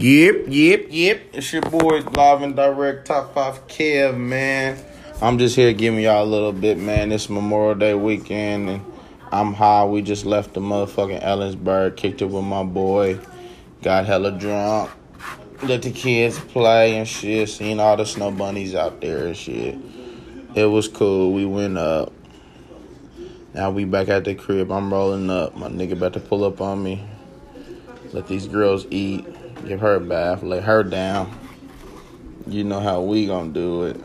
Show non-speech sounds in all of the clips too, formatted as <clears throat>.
Yep, yep, yep. It's your boy live and direct top five Kev, man. I'm just here giving y'all a little bit, man. It's Memorial Day weekend and I'm high. We just left the motherfucking Ellensburg, kicked it with my boy, got hella drunk, let the kids play and shit, seen all the snow bunnies out there and shit. It was cool. We went up. Now we back at the crib. I'm rolling up. My nigga about to pull up on me. Let these girls eat. Give her a bath. Lay her down. You know how we gonna do it.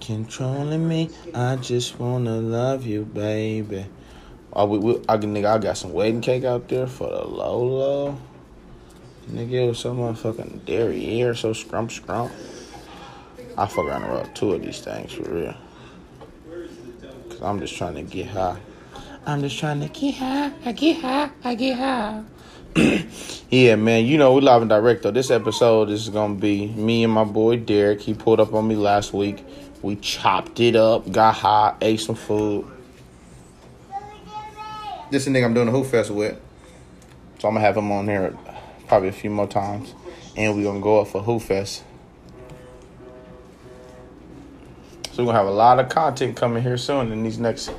Controlling me. I just wanna love you, baby. Oh, we, we, I, nigga, I got some wedding cake out there for the low. Nigga, it was so motherfucking dairy air, so scrump scrump. I around and roll two of these things for real. Cause I'm just trying to get high. I'm just trying to get high. I get high. I get high. <clears throat> yeah, man. You know we live and direct though. This episode is gonna be me and my boy Derek. He pulled up on me last week. We chopped it up, got high, ate some food. This is the nigga I'm doing the Hoop Fest with. So I'm gonna have him on here probably a few more times. And we're gonna go up for Hoop Fest. So we're gonna have a lot of content coming here soon in these next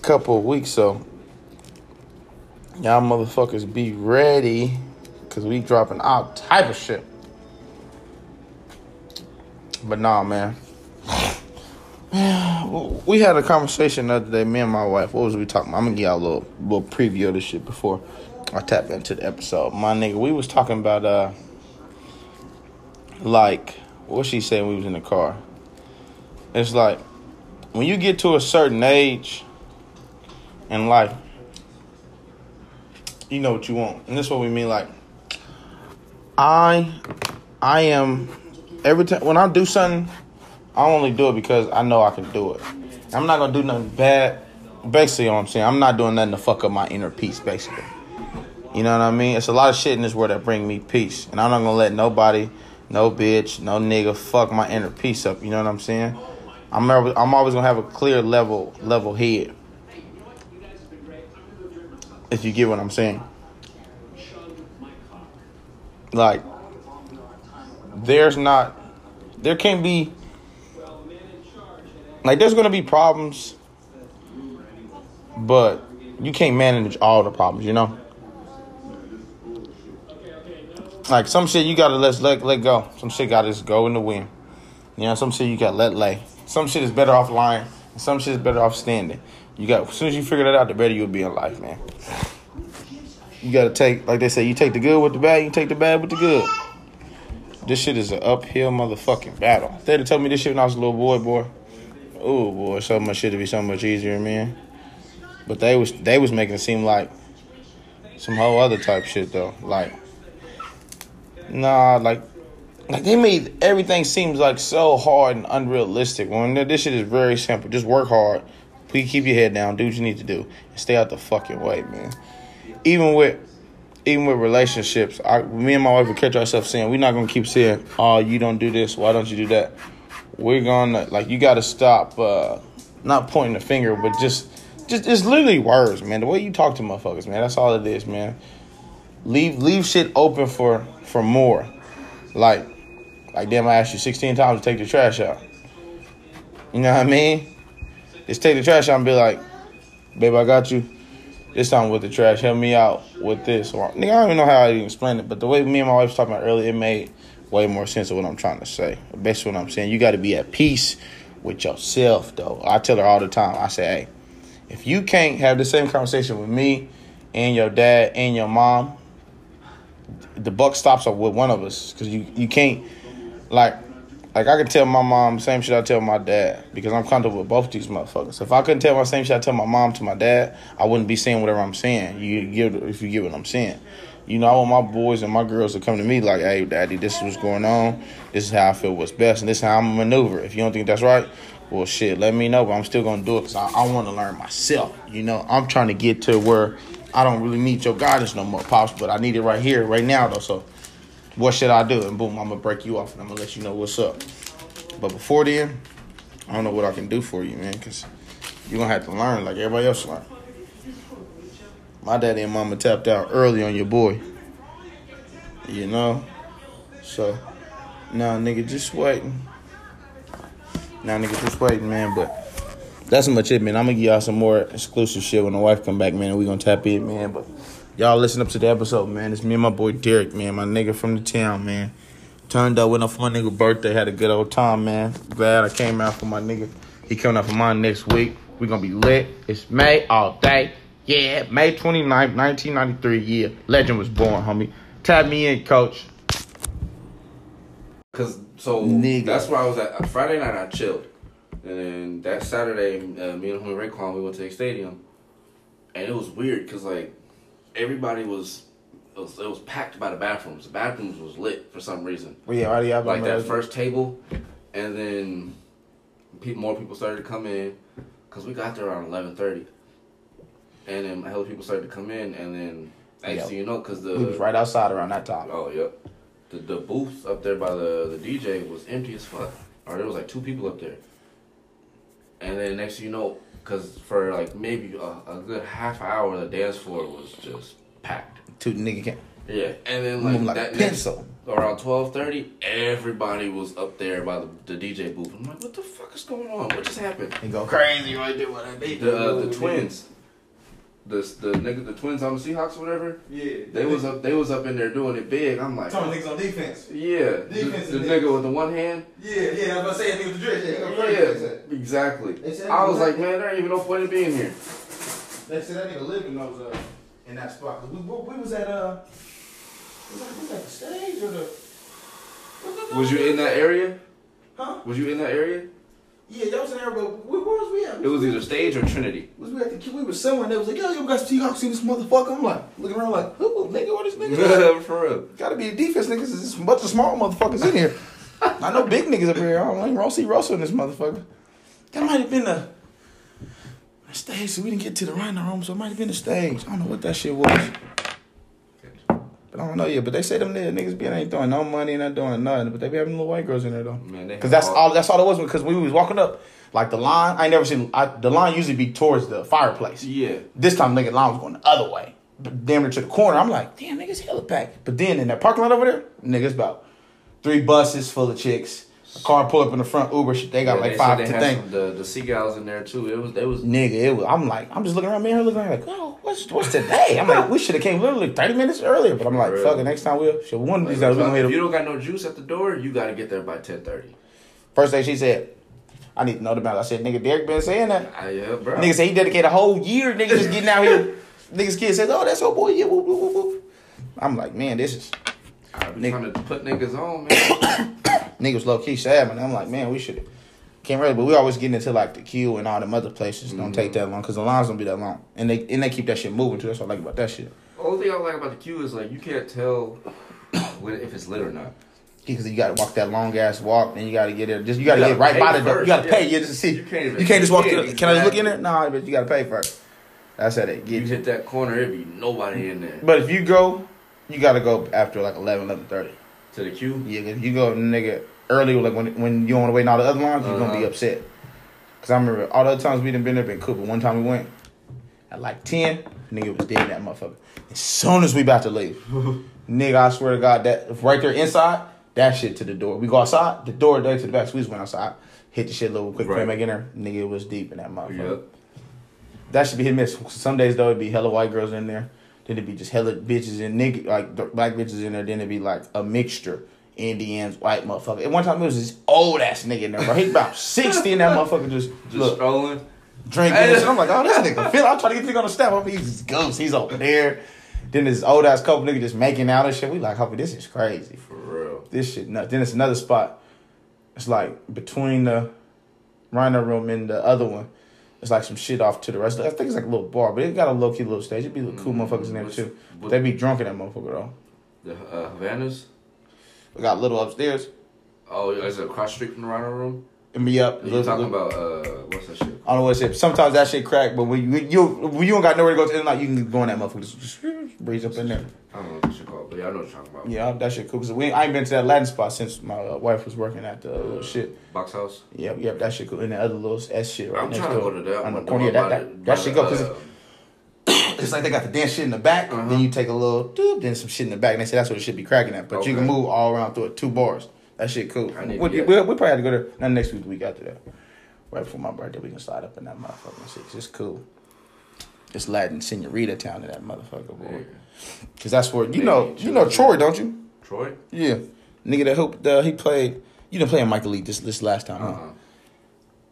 couple of weeks. So y'all motherfuckers be ready. Cause we dropping all type of shit. But nah, man. <sighs> We had a conversation the other day, me and my wife. What was we talking about? I'm gonna give y'all a little little preview of this shit before I tap into the episode. My nigga, we was talking about uh like what she said when we was in the car. It's like when you get to a certain age in life, you know what you want. And this is what we mean like I I am every time when I do something, I only do it because I know I can do it. I'm not gonna do nothing bad. Basically, what I'm saying, I'm not doing nothing to fuck up my inner peace. Basically, you know what I mean. It's a lot of shit in this world that bring me peace, and I'm not gonna let nobody, no bitch, no nigga, fuck my inner peace up. You know what I'm saying? I'm I'm always gonna have a clear level level head. If you get what I'm saying. Like, there's not, there can't be, like, there's gonna be problems, but you can't manage all the problems, you know? Like, some shit you gotta let, let, let go. Some shit gotta just go in the wind. You know, some shit you gotta let lay. Some shit is better off lying, some shit is better off standing. You got, as soon as you figure that out, the better you'll be in life, man. You gotta take, like they say, you take the good with the bad, you take the bad with the good. This shit is an uphill motherfucking battle. Have told me this shit when I was a little boy, boy. Oh boy, so much shit to be so much easier, man. But they was they was making it seem like some whole other type shit though. Like, nah, like, like they made everything seems like so hard and unrealistic. When this shit is very simple. Just work hard. Please keep your head down. Do what you need to do, and stay out the fucking way, man. Even with even with relationships, I, me and my wife would catch ourselves saying, we're not gonna keep saying, "Oh, you don't do this. Why don't you do that?" We're gonna like you got to stop, uh, not pointing the finger, but just, just it's literally words, man. The way you talk to motherfuckers, man. That's all it is, man. Leave leave shit open for for more. Like, like damn, I asked you sixteen times to take the trash out. You know what I mean? Just take the trash out and be like, "Babe, I got you." this time with the trash. Help me out with this. Or, nigga, I don't even know how I even explain it, but the way me and my wife was talking about earlier, it made way more sense of what I'm trying to say. Basically, what I'm saying, you got to be at peace with yourself, though. I tell her all the time. I say, hey, if you can't have the same conversation with me and your dad and your mom, the buck stops with one of us because you you can't like like I can tell my mom same shit I tell my dad because I'm comfortable with both these motherfuckers. If I couldn't tell my same shit I tell my mom to my dad, I wouldn't be saying whatever I'm saying. You get if you get what I'm saying. You know, I want my boys and my girls to come to me like, "Hey, daddy, this is what's going on. This is how I feel what's best, and this is how I'm maneuver. If you don't think that's right, well, shit, let me know. But I'm still gonna do it because I, I want to learn myself. You know, I'm trying to get to where I don't really need your guidance no more, pops. But I need it right here, right now, though. So what should I do? And boom, I'm gonna break you off and I'm gonna let you know what's up. But before then, I don't know what I can do for you, man, because you're gonna have to learn like everybody else learn. My daddy and mama tapped out early on your boy. You know? So, nah, nigga, just waiting. Nah, nigga, just waiting, man. But that's much it, man. I'm gonna give y'all some more exclusive shit when the wife come back, man. And we gonna tap in, man. But y'all listen up to the episode, man. It's me and my boy Derek, man. My nigga from the town, man. Turned up, went off for my nigga birthday, had a good old time, man. Glad I came out for my nigga. He coming out for mine next week. We gonna be lit. It's May all day. Yeah, May 29th, 1993. Yeah, legend was born, homie. Tap me in, coach. Cause so Nigga. that's where I was at. Friday night I chilled, and then that Saturday, uh, me and homie Raekwon we went to the stadium, and it was weird because like everybody was it, was it was packed by the bathrooms. The bathrooms was lit for some reason. Well, yeah, already Like that first table, and then people more people started to come in because we got there around eleven thirty, and then hella people started to come in, and then next Yeah. you know, because the We was right outside around that time. Oh, yep. The the booth up there by the the DJ was empty as fuck. Or there was like two people up there. And then next thing you know, cause for like maybe a, a good half hour, the dance floor was just packed. Two nigga can't Yeah, and then like, like a that next, pencil. around twelve thirty, everybody was up there by the, the DJ booth. I'm like, what the fuck is going on? What just happened? And go crazy right there. What I need. The uh, the twins, the the nigga, the twins on the Seahawks, or whatever. Yeah. They was up, they was up in there doing it big. I'm like, Talking niggas on defense. Yeah, the, Defensive the nigga. with the one hand. Yeah, yeah, I was about to say nigga with the dress. Yeah, Yeah, exactly. They I was like, man, there ain't even no point in being here. They said that nigga lived in those uh in that spot. 'Cause we, we, we was at uh was that, was that the stage or the Was you in that area? Huh? Was you in that area? Yeah, that was in there, but where, where was we at? It was either stage or Trinity. was we at the we was somewhere and they was like, yo, you got Seahawks in this motherfucker. I'm like, looking around like, who nigga what this nigga? at? <laughs> For real. Gotta be a defense niggas. There's a bunch of small motherfuckers in here. <laughs> I know big niggas up here. I don't like see Russell in this motherfucker. That might have been the, the stage. So we didn't get to the rhino room, so it might have been the stage. I don't know what that shit was. But I don't know yet. But they say them there niggas be ain't throwing no money not doing nothing. But they be having little white girls in there though. Man, Cause that's all. That's all it was. Because we was walking up, like the line. I ain't never seen. I, the line usually be towards the fireplace. Yeah. This time, nigga, line was going the other way. But damn near to the corner. I'm like, damn, niggas hella packed. But then in that parking lot over there, niggas about three buses full of chicks. A car pull up in the front Uber. They got Yeah, like they five said to think. the the seagulls in there too. It was they was Nigga, it was. I'm like, I'm just looking around, me and her looking around like, oh, what's what's today? I'm like, we should have came literally 30 minutes earlier. But I'm like, For fuck it, next time we'll. Shit, one of these guys we gonna hit if you don't got no juice at the door, you got to get there by ten thirty. First thing she said, I need to know the balance. I said, nigga, Derek been saying that. Ah, yeah, bro. Nigga say he dedicated a whole year. Nigga just getting out here. <laughs> Niggas kid says, oh, that's your boy. Yeah, whoop, whoop, whoop, whoop. I'm like, man, this is I be nigga. trying to put niggas on, man. <coughs> niggas low key sad, man. I'm like, man, we should can't really, but we always getting into like the queue and all them other places. Don't take mm-hmm. that long because the lines don't be that long, and they and they keep that shit moving too. That's what I like about that shit. The only thing I like about the queue is like you can't tell when, if it's lit or not. Because you got to walk that long ass walk, and you got to get there. Just you got to You get gotta right by the door. You got to pay. yeah. You just see. You can't even- You can't just walk Yeah, through. Can I just look in there? Nah, but you got to pay first. That's how they You get you. hit that corner, it be nobody in there. But if you go, you got to go after like 11, 11.30. To the queue, Yeah, if you go nigga early, like when when you on the way in all the other lines, you're gonna be Uh-huh. upset. Cause I remember all the other times we done been there been cool, but one time we went at like ten, nigga was dead in that motherfucker. As soon as we about to leave, <laughs> nigga, I swear to God, that right there inside, that shit to the door. We go outside, the door there to the back. So we just went outside, hit the shit a little quick, Right. right. back in there. Nigga, it was deep in that motherfucker. yep. That should be hit miss. Some days though it'd be hella white girls in there. Then it'd be just hella bitches and nigga like black bitches in there. Then it'd be like a mixture. Indians, white motherfucker. At one time it was this old ass nigga in there, bro. He about <laughs> sixty and that motherfucker just, Just look strolling. drinking. and. I'm like, oh, this nigga. Phil, I'm trying to get this nigga on the step. I'm he's ghost. He's over there. Then this old ass couple nigga just making out and shit. We like, Huffy, this is crazy. For real. This shit nuts. Then it's another spot. It's like between the rhino room and the other one. It's like some shit off to the rest. I think it's like a little bar, but it got a low key little stage. It'd be little cool motherfuckers in there What's- too. what- They be drunk in that motherfucker though. The uh, Havanas. We got little upstairs Oh, is it across street from the Rhino Room? and be up. You little- talking little- about uh, what's that shit? I don't know what shit. Sometimes that shit crack, but when you you when you don't got nowhere to go to, like you can go in that motherfucker, just, just breeze up in there. I don't know what that shit called, but yeah, I know what you're talking about. Yeah, that shit cool. Cause we I ain't been to that Latin spot since my uh, wife was working at the uh, little shit. Box house. Yeah, yeah, that shit cool. And the other little S shit right I'm next trying to door go to that on the one. corner. Yeah, that that, that shit go because uh, <coughs> it's like they got the dance shit in the back. Uh-huh. Then you take a little doop, then some shit in the back. And they say that's what it should be cracking at. But you can move all around through it. Two bars. That shit cool. To We, we, we probably have to go there. Not next week, the week after that. Right before my birthday, we can slide up in that motherfucking shit. 'cause It's cool. It's Latin Senorita town in that motherfucker, boy. Cause that's where you know you know Troy, don't you? Troy? Yeah, nigga that hooped. Uh, he played. You didn't play in Michael Lee this this last time. Huh? Uh-uh.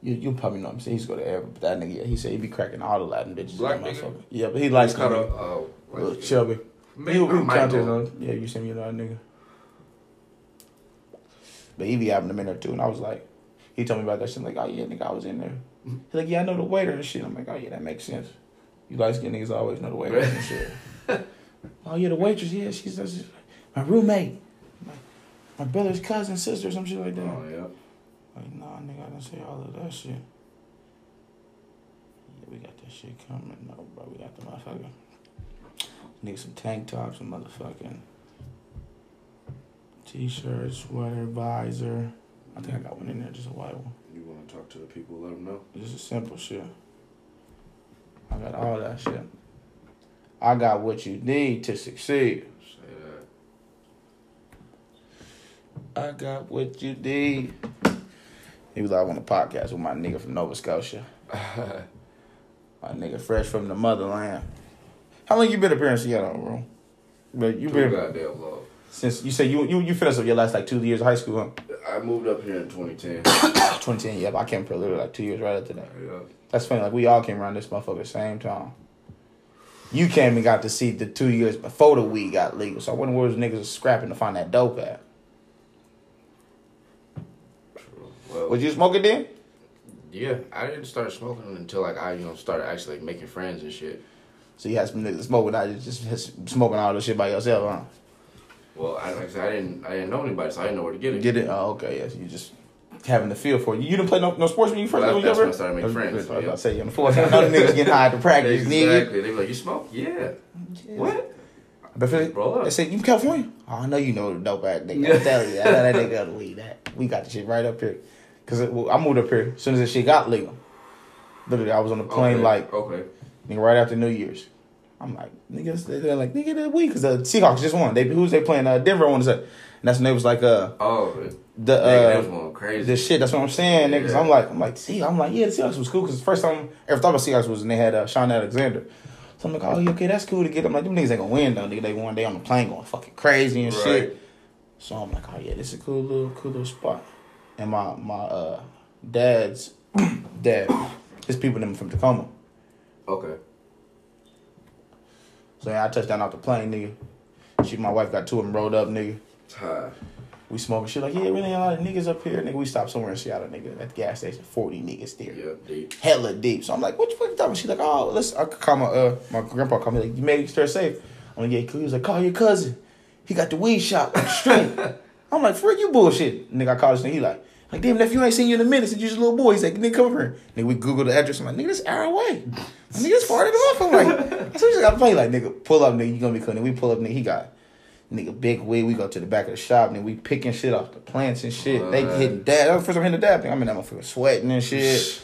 You you probably know I'm saying. He's go to Arab, but that nigga, yeah, he said he be cracking all the Latin bitches. Black nigga? Yeah, but he likes kind of Oh, little chubby. Maybe he, I he might counted go. on. Yeah, you seen me, you that nigga. But he be having them in there too, and I was like, he told me about that shit. I'm like, oh yeah, nigga, I was in there. He's like, yeah, I know the waiter and shit. I'm like, oh yeah, that makes sense. You light skinned niggas always know the waiter and shit. <laughs> oh you're the waitress, yeah, she's, she's my roommate, my, my brother's cousin, sister, some shit like that. Oh, yeah. Like, nah, nigga, I didn't say all of that shit. Yeah, we got that shit coming. No, bro, we got the motherfucker. Nigga, some tank tops, some motherfucking t-shirts, sweater, visor. I think I got one in there, just a white one. You want to talk to the people, let them know. Just a simple shit. I got all that shit. I got what you need to succeed. I got what you need. He was like on a podcast with my nigga from Nova Scotia. <laughs> My nigga fresh from the motherland. How long you been up here in Seattle, bro? But you been goddamn long. since you say you you you finished up your last like two years of high school, huh? I moved up here in 2010. <coughs> 2010, yeah, but I came here literally like two years right after that. yeah. That's funny, like we all came around this motherfucker at the same time. You came and got to see the two years before the weed got legal. So I wonder where those niggas was scrapping to find that dope at. True. Well, Was you smoking then? yeah, I didn't start smoking until like I, you know, started actually like making friends and shit. So you had some niggas smoking out, just, just smoking all this shit by yourself, huh? Well, I, like I said, I didn't, I didn't know anybody, so I didn't know where to get it. Get it? Oh, okay. Yes, you just having the feel for you. You didn't play no, no sports when you first Well, that's ever- when I started making friends, I was about yeah. to say, on the floor, other niggas getting high to practice, <laughs> nigga. Exactly. They were like, "You smoke? Yeah. What? But for, they said, you from California? Oh, I know you know the dope ass nigga. I'm telling you, I know that nigga got the weed. That we got the shit right up here. Cause well, I moved up here as soon as the shit got legal. Literally, I was on the plane okay. like okay. nigga right after New Year's. I'm like, niggas, they're like, nigga, that weed, cause the Seahawks just won. They who's they playing? Uh, Denver won. And that's when they was like, uh, Oh, the uh, crazy. the shit. That's what I'm saying, niggas. Yeah. I'm like, I'm like, see, I'm like, yeah, the Seahawks was cool because the first time I ever thought about Seahawks was when they had uh, Shaun Alexander. So I'm like, oh, yeah, okay, that's cool to get them. Like, them niggas ain't gonna win though, nigga. They one day on the plane going fucking crazy and Right. shit. So I'm like, oh yeah, this is a cool little, cool little spot. And my my uh dad's <coughs> dad, his people them from Tacoma. Okay. So yeah, I touched down off the plane, nigga. She, my wife got two of them rolled up, nigga. Hi. We smoking shit like, yeah, really ain't a lot of niggas up here, nigga. We stopped somewhere in Seattle, nigga, at the gas station. Forty niggas there. Yeah, deep. hella deep. So I'm like, what you fucking talking? about? She's like, oh, let's. I could call my uh my grandpa. Call me like, you made sure safe. I'm like, yeah, cool. He was like, call your cousin. He got the weed shop straight. <laughs> I'm like, frick you bullshit. Nigga, I called this nigga. He like, like damn nephew, I ain't seen you in a minute since you was a little boy. He's like, nigga, come over here. Nigga, we Google the address. I'm like, nigga, this hour away. I'm nigga, this far enough. I'm like, <laughs> what you gotta play. Like, nigga, pull up, nigga. You gonna be cool. Nigga, we pull up, nigga. He got. Nigga, big weed. We go to the back of the shop, and we picking shit off the plants and shit. They hitting dab. That was the first time hitting the dab thing. I'm in that motherfucker sweating and shit.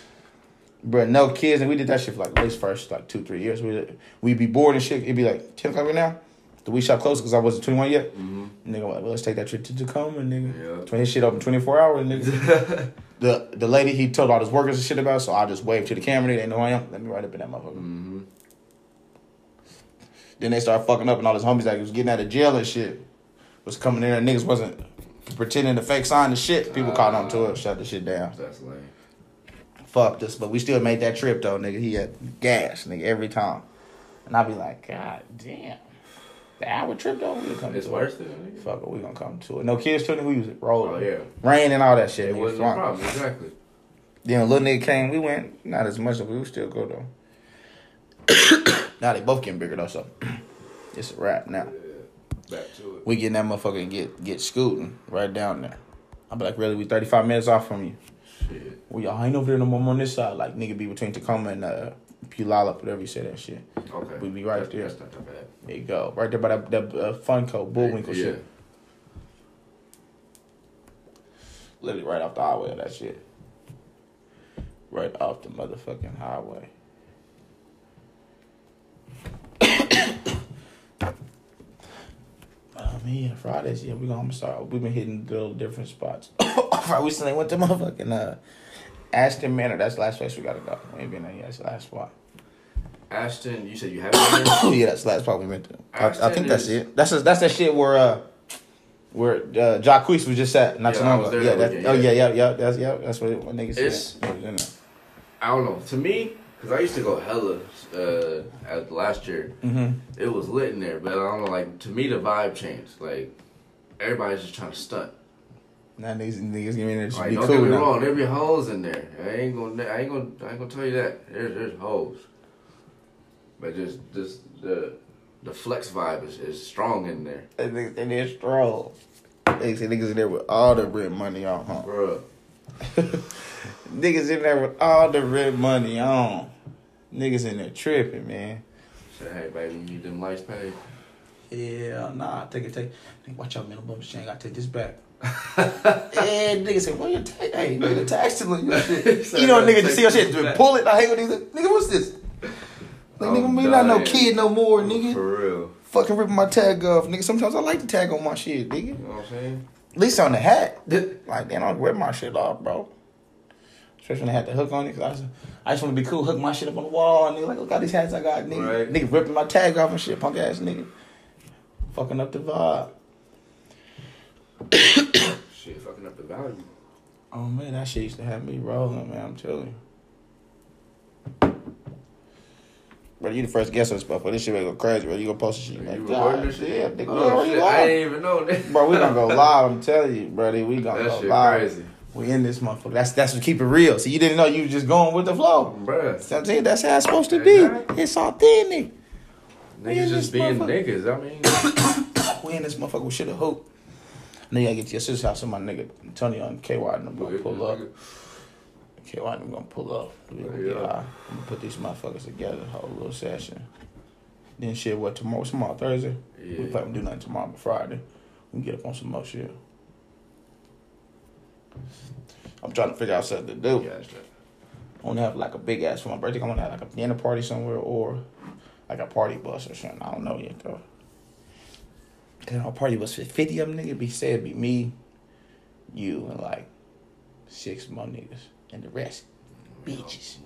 Bro, no kids, and we did that shit for like at least first like two, three years. We we'd be bored and shit. It'd be like ten o'clock right now. The weed shop closed because I wasn't twenty one yet. Mm-hmm. Nigga, like, well, let's take that trip to Tacoma, nigga. Yeah. Twenty shit open twenty four hours, nigga. <laughs> the the lady he told all his workers and shit about, so I just waved to the camera. They know who I am. Let me right up in that motherfucker. Mm-hmm. Then they started fucking up, and all his homies that was getting out of jail and shit was coming in. And niggas wasn't pretending to fake sign the shit. People caught on to it, shut the shit down. That's lame. Fuck this, but we still made that trip though, nigga. He had gas, nigga, every time. And I'd be like, God damn. The hour trip though, we come It's to worth it. it. nigga. Fuck it, we gonna come to it. No kids too, nigga. We was rolling. Oh yeah. Rain and all that shit. It wasn't a problem. Exactly. Then little nigga came, we went not as much, but we would still go though. Now they both getting bigger though, so <clears throat> it's a wrap now. Yeah. Back to it. We getting that motherfucker and get get scooting right down there. I'm like, really, we 35 minutes off from you. Shit. We I ain't over there no more I'm on this side. Like nigga be between Tacoma and uh Puyallup, whatever you say that shit. Okay. We be right that's, there. That's not that bad. There you go. Right there by that, that uh, Funko Bullwinkle yeah. shit. Literally right off the highway of that shit. Right off the motherfucking highway. Yeah, Fridays, yeah, we gonna start. We've been hitting little different spots. <coughs> we recently went to motherfucking uh, Ashton Manor. That's the last place we gotta go. We ain't been there yet. That's the last spot. Ashton, you said you haven't been there? Oh <coughs> yeah, that's the last spot we went to. I, I think that's it. That's that's that shit where uh where uh Jacquees was just at not too Yeah, long ago. Yeah, that oh yeah. yeah, yeah, yeah. That's yeah, that's what, what niggas It's- said. It was in there. I don't know. To me, because I used to go hella uh, at last year, Mm-hmm. it was lit in there, but I don't know. Like to me, the vibe changed. Like everybody's just trying to stunt. Now niggas niggas give me there just Like be don't cool get me now. wrong, there be hoes in there. I ain't gonna, I ain't gonna, I ain't gonna tell you that. There's, there's hoes, but just, just the, the flex vibe is, is strong in there, They niggas they there strong. They say niggas in there with all the rent money on, huh? Bruh. <laughs> niggas in there with all the red money on. Niggas in there tripping, man. Say, hey baby, you need them lights paid. Yeah, nah, take it, take it. Watch out, minimum exchange. I take this back. <laughs> and nigga say, "What <laughs> <laughs> you take? Hey, nigga, tax still on your shit." You know, nigga just see your shit, just pull it. I hate when these nigga. What's this? Like, nigga, me not no kid no more, nigga. For real. Fucking ripping my tag off, nigga. Sometimes I like to tag on my shit, nigga. You know what I'm saying? At least on the hat. Like, then I'll rip my shit off, bro. Especially when I had the hook on it, cause I just, I just want to be cool, hook my shit up on the wall, and nigga, like, look at these hats I got, nigga. Right. Nigga ripping my tag off and shit, punk ass nigga. Fucking up the vibe. <coughs> Shit, fucking up the value. Oh man, that shit used to have me rolling, man. I'm telling you. Bro, you the first guest on this motherfucker. This shit gonna go crazy, bro. You gonna post this shit. You Like, recording this shit? yeah, nigga, Oh, shit. I didn't even know that. Bro, we gonna go <laughs> live. I'm telling you, brother. We gonna That go shit live. crazy. We in this motherfucker. That's that's what keep it real. So you didn't know you was just going with the flow. Bruh. So I'm saying that's how it's supposed to be. Exactly. It's authentic. Niggas just being niggas. I mean, <coughs> We in this motherfucker. We should have hoped. You gotta get to your sister's house. And my nigga Tony on KY and I'm gonna pull up. KY and I'm gonna pull up. We gonna get high. I'm gonna put these motherfuckers together. Whole little session. Then shit. What tomorrow? Tomorrow? Thursday. Yeah. We probably do nothing tomorrow, but Friday we can get up on some more shit. I'm trying to figure out something to do. Yeah. I want to have like a big ass for my birthday. I want to have like a dinner party somewhere or like a party bus or something. I don't know yet though. Cause our party bus fit fifty of them niggas. Be said be me, you, and like six more niggas, and the rest bitches.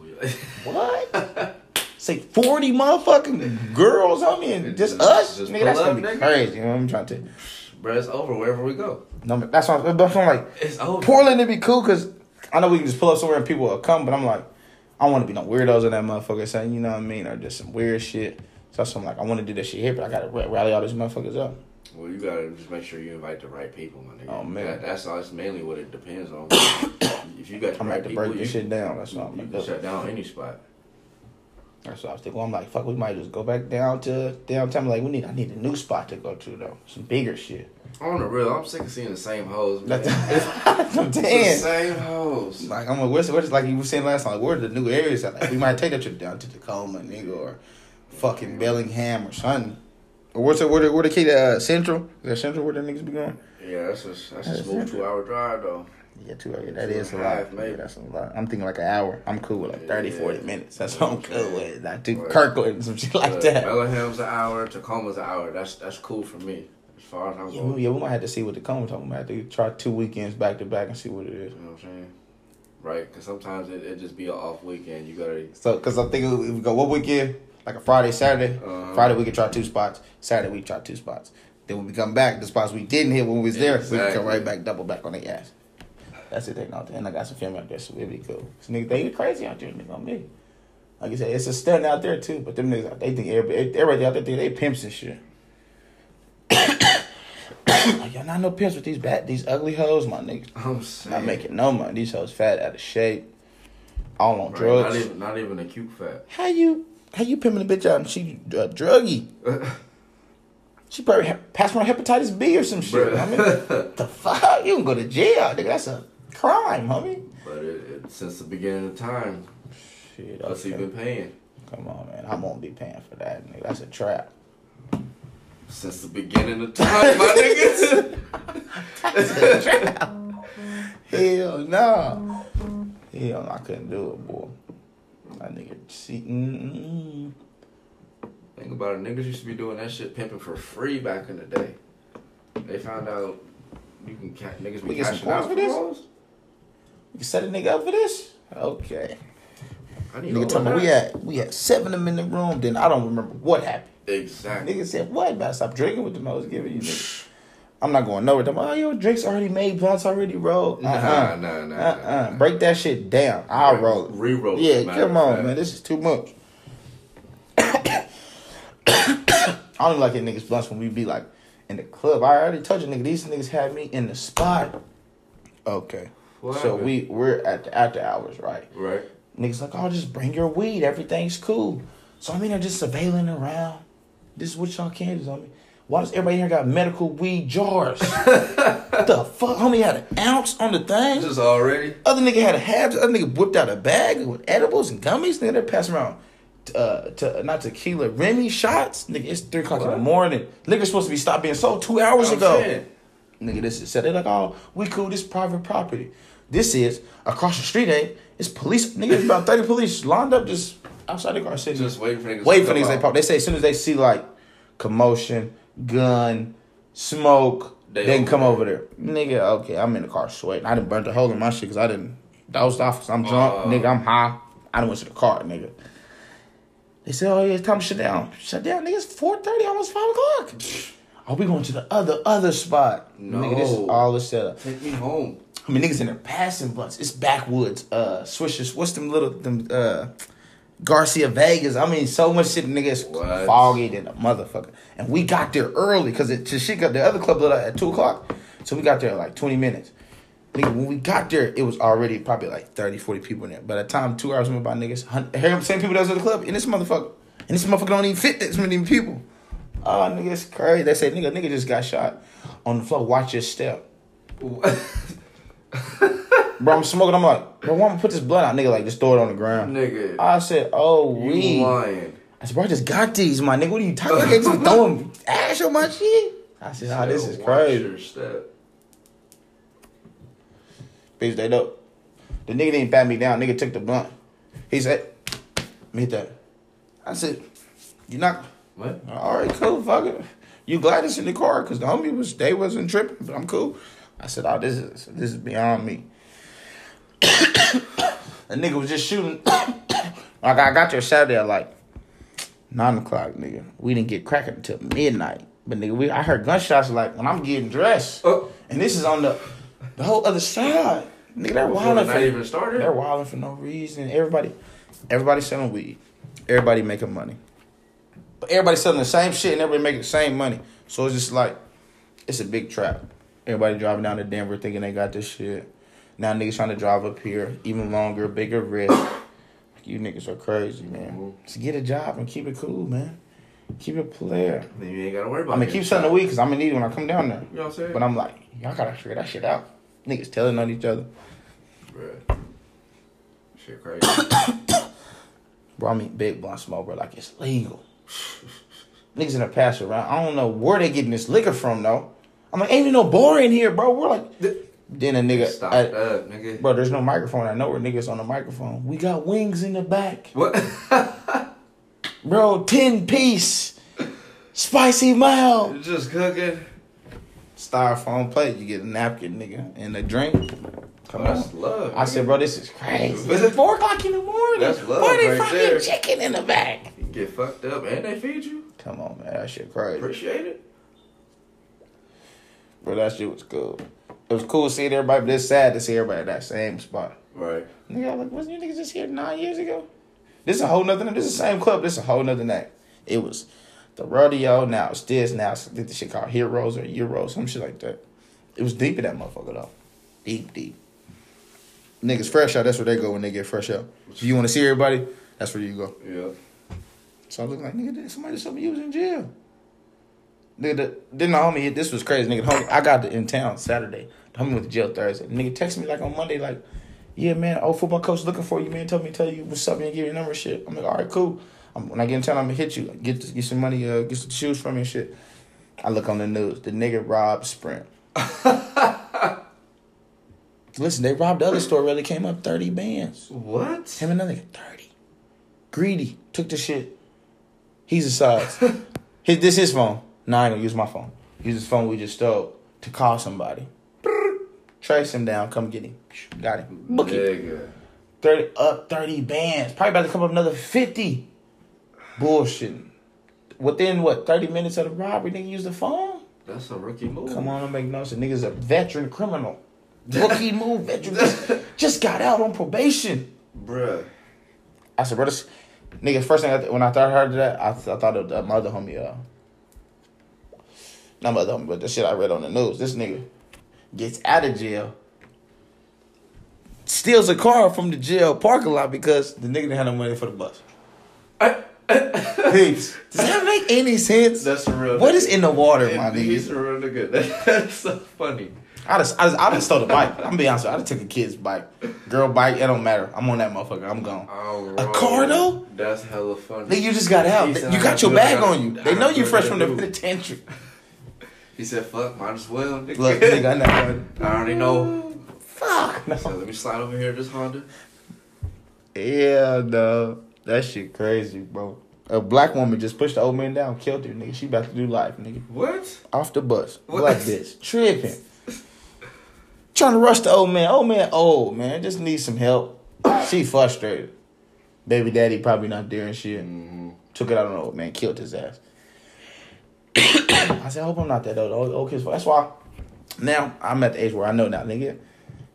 Oh, what? Say forty motherfucking girls on me and <laughs> just us, Just nigga. That's gonna be nigga. crazy. You know what I'm trying to. Bruh, it's over wherever we go. No, that's what I'm, that's what I'm like. It's over. Portland it'd be cool because I know we can just pull up somewhere and people will come, but I'm like, I don't want to be no weirdos in that motherfucker saying, you know what I mean, or just some weird shit. So I'm like, I want to do this shit here, but I gotta rally all these motherfuckers up. Well, you gotta just make sure you invite the right people, my nigga. Oh, man. That, that's all. That's mainly what it depends on. <coughs> if you got the I'm right to people, break you, this shit down. That's you, what I'm you can shut down any spot. What I was thinking. I'm like, fuck, we might just go back down to downtown. Like, we need, I need a new spot to go to though, some bigger shit. On the real, I'm sick of seeing the same hoes. Man. That's <laughs> <laughs> I'm It's the saying. same hoes. Like I'm like, where's, where's like you were saying last time? Like, where are the new areas? At? Like, we might take that trip down to Tacoma, nigga, or fucking Bellingham or something. Or what's it? Where the where the kid uh, Central? Is that Central where the niggas be going? Yeah, that's a that's a That's smooth two hour drive though. Yeah, two hours. That Two is a lot. maybe. Yeah, that's a lot. I'm thinking like an hour. I'm cool with like 30, Yeah. 40 minutes. That's what I'm cool with. Not too Right. Kirkland and some shit like that. Bellingham's an hour, Tacoma's an hour. That's that's cool for me. As far as I'm Yeah, going. yeah, we might have to see what the Tacoma talking. Have to try two weekends back to back and see what it is. You know what I'm saying? Right, because sometimes it, it just be an off weekend. You gotta So, cause I'm thinking if we go what weekend, like a Friday, Saturday. Uh-huh. Friday we could try two spots. Saturday we try two spots. Then when we come back, the spots we didn't hit when we was there, we can come right back, double back on the ass. That's the thing out there. And I got some family out there, so it'd be cool. Cause niggas, they crazy out there, nigga, on me. Like you said, it's a stunt out there too, but them niggas, they think everybody, everybody out there think they pimps and shit. <coughs> like, y'all not no pimps with these bad, these ugly hoes, my nigga. I'm saying Not making no money. These hoes fat, out of shape, all on Right, drugs. Not even not even a cute fat. How you how you pimping a bitch out and she uh, druggy? <laughs> She probably ha- passed around hepatitis B or some shit. Bruh. I mean, the fuck? You can go to jail, nigga. That's a crime, homie. but it, it, since the beginning of time, Shit, what's he okay. been paying? Come on, man. I won't be paying for that, nigga. That's a trap. Since the beginning of time, my niggas. <laughs> That's <laughs> a trap. Hell no. Hell no, I couldn't do it, boy. That nigga see. Think about it, niggas used to be doing that shit pimping for free back in the day. They found out you can ca- niggas be We cashing out for this? You set a nigga up for this? Okay. I need Nigga told me we had we had seven of them in the room. Then I don't remember what happened. exactly. Nigga said, "What? Better stop drinking with the I was giving you." Nigga. I'm not going nowhere. Them, oh, yo, drinks already made, blunts already rolled. Uh, Nah, uh-uh. nah, nah, nah, uh. nah. Break that shit down. I'll Right. roll. it. Re-roll it, Yeah, come on, man. This is too much. <coughs> I don't even like it niggas blunts when we be like in the club. I already told you, nigga, these niggas had me in the spot. Okay. What so happened? we we're at the after hours, right? Right. Niggas like, oh, just bring your weed. Everything's cool. So I mean, they're just surveilling around. This is what y'all can do on me. Why does everybody here got medical weed jars? <laughs> the fuck? Homie had an ounce on the thing. Just already. Other nigga had a half. Other nigga whipped out a bag with edibles and gummies. Nigga, they're passing around. Uh, to not tequila, Remy shots. Nigga, it's three o'clock in the morning. Liquor supposed to be stopped being sold two hours I'm ago. saying. Nigga, this is said. They're like, oh, we cool. This private property. This is across the street. Ain't it's police? Nigga, it's about thirty police lined up just outside the car sitting. Just waiting for niggas. Wait to for niggas. They pop. They say as soon as they see like commotion, gun, smoke, They they, can come there. over there. Nigga, okay, I'm in the car sweating. I didn't burn the hole in my shit because I didn't dozed off because I'm drunk. Uh. nigga, I'm high. I done went to the car, nigga. They said, oh yeah, it's time to shut down. Shut down, nigga. It's four thirty, almost five o'clock. Are we going to the other other spot? Nigga, this is all the setup. Take me home. I mean, niggas in there passing blunts. It's backwoods, uh, swishers. What's them little them uh, Garcia Vegas? I mean, so much shit. Niggas What? foggy than a motherfucker. And we got there early because it the shit got the other club lit up at two o'clock, so we got there in like twenty minutes. Nigga, when we got there, it was already probably like 30, 40 people in there. By the time two hours went by, niggas, same people that was at the club, and this motherfucker, and this motherfucker don't even fit this many people. Oh, nigga, it's crazy. They say, nigga, nigga just got shot on the floor. Watch your step. <laughs> <laughs> <laughs> Bro, I'm smoking. I'm like, bro, why am I put this blunt out? Nigga, like, just throw it on the ground. Nigga. I said, oh, you we. lying. I said, bro, I just got these, my nigga. What are you talking about? I just throwing ash on my shit. I said, ah, this is crazy. Bitch, they dope. The nigga didn't pat me down. Nigga took the blunt. He said, meet that. I said, you not. What? All right, cool, fuck it. You glad it's in the car? Because the homie was, they wasn't tripping, but I'm cool. I said, oh, this is, this is beyond me. <coughs> A nigga was just shooting. <coughs> like, I got there Saturday at like 9 o'clock, nigga. We didn't get cracking until midnight. But nigga, we I heard gunshots like when I'm getting dressed. Oh. And this is on the the whole other side. Nigga, they're wilding for even started? They're wilding for no reason. Everybody everybody selling weed. Everybody making money. But everybody selling the same shit and everybody making the same money. So it's just like it's a big trap. Everybody driving down to Denver thinking they got this shit. Now niggas trying to drive up here, even longer, bigger risk. you niggas are crazy, man. Mm-hmm. Just get a job and keep it cool, man. Keep it player. Then you ain't gotta worry about I'm gonna keep selling the shot. because I'm gonna need it when I come down there. You know what I'm saying? But I'm like, y'all gotta figure that shit out. Niggas telling on each other. Bruh. Shit crazy. <coughs> Bro, I mean big blunt smoke, bro, like it's legal. <coughs> Niggas in the pass around. I don't know where they getting this liquor from though. I'm like, ain't even no bar in here, bro. We're like, then a nigga, Stop I- that, nigga. bro. There's no microphone. I know where niggas on the microphone. We got wings in the back, What? <laughs> bro. Ten piece, spicy mild. Just cooking. Styrofoam plate. You get a napkin, nigga, and a drink. Come Oh, that's on. love. I nigga. said, bro, this is crazy. <laughs> It's four o'clock in the morning. That's love Forty right fucking there. chicken in the back. You get fucked up and they feed you. Come on, man. That shit crazy. Appreciate it. Bro, that shit was cool. It was cool seeing everybody, but it's sad to see everybody at that same spot. Right. Nigga, like, wasn't you niggas just here nine years ago? This is a whole nother. This is the same club. This is a whole nother night. It was the rodeo. Now it's this. Now it's the shit called Heroes or Euros, some shit like that. It was deep in that motherfucker though, deep, deep. Niggas fresh out. That's where they go when they get fresh out. If you want to see everybody, that's where you go. Yeah. So I looking like, nigga, somebody just told me you was in jail. Nigga, the, then the homie, this was crazy. Nigga, the homie, I got in town Saturday. The homie went to jail Thursday. Nigga texted me like on Monday, like, yeah, man, old football coach looking for you, man. Told me to tell you what's up and give you your number and shit. I'm like, all right, cool. I'm, when I get in town, I'm gonna hit you. Get get some money, uh, get some shoes from me and shit. I look on the news. The nigga robbed Sprint. <laughs> Listen, they robbed the other store. Really came up thirty bands. What? Him and another nigga, 30. Greedy. Took the shit. He's a size. <laughs> his, this his phone. Nah, I ain't gonna use my phone. Use his phone we just stole. to call somebody. Trace him down, come get him. Got him. Book it. Nigga. 30 up 30 bands. Probably about to come up another 50. Bullshitting. Within what, 30 minutes of the robbery, nigga use the phone? That's a rookie move. Come on, don't make no sense. Nigga's a veteran criminal. Rookie <laughs> move, veteran. Just, just got out on probation. Bruh. I said, brother, nigga, first thing I th- when I thought heard that, I, th- I thought of the mother homie, uh, not mother homie, but the shit I read on the news. This nigga gets out of jail, steals a car from the jail parking lot because the nigga didn't have no money for the bus. <laughs> Peeps. Does that make any sense? That's real What is in the water, my He's nigga? a real nigga. <laughs> That's so funny. I just, I just, I just stole the bike. I'm gonna be honest with you. I just took a kid's bike. Girl bike, it don't matter. I'm on that motherfucker. I'm gone. Oh, A car, though? That's hella funny. Nigga, you just got out. You got your do what I bag on you. They know you fresh from the do. penitentiary. <laughs> He said, "Fuck, might as well." Nigga. Look, nigga, I know. <laughs> I already know. Fuck. So let me slide over here to this Honda. Yeah, no. That shit crazy, bro. A black woman just pushed the old man down, killed her, nigga. She about to do life, nigga. What? Off the bus. What? Black bitch. Tripping. Trying to rush the old man. Old man old, man. Just needs some help. <coughs> She frustrated. Baby daddy probably not there and shit. Mm-hmm. Took it out on the old man, killed his ass. <coughs> I said, I hope I'm not that old. Old, old kids. That's why now I'm at the age where I know now, nigga.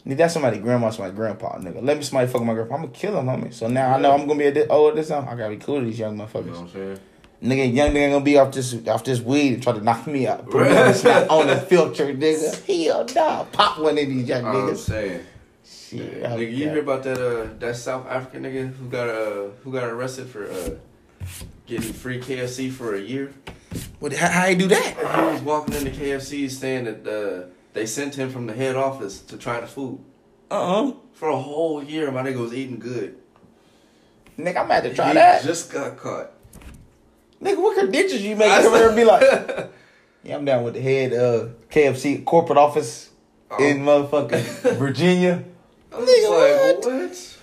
Nigga, that's somebody grandma, somebody grandpa, nigga. Let me somebody fuck my grandpa. I'm gonna kill him, homie. So now I know I'm gonna be a di- old this time. I gotta be cool to these young You know motherfuckers. what I'm saying? Nigga, young nigga gonna be off this off this weed and try to knock me out. Put me on the filter, nigga. <laughs> Hell nah. Pop one of these young I'm niggas. saying. Shit. Nigga, you hear about that uh that South African nigga who got uh who got arrested for uh getting free KFC for a year? What, how, how you do that? He was walking into KFC saying that uh they sent him from the head office to try the food. Uh-uh. For a whole year, my nigga was eating good. Nigga, I'm about to try he that. just got caught. Nigga, what credentials you make come here and be like, <laughs> yeah, I'm down with the head uh KFC corporate office in motherfucking <laughs> Virginia. I was Nigga, like, what? what?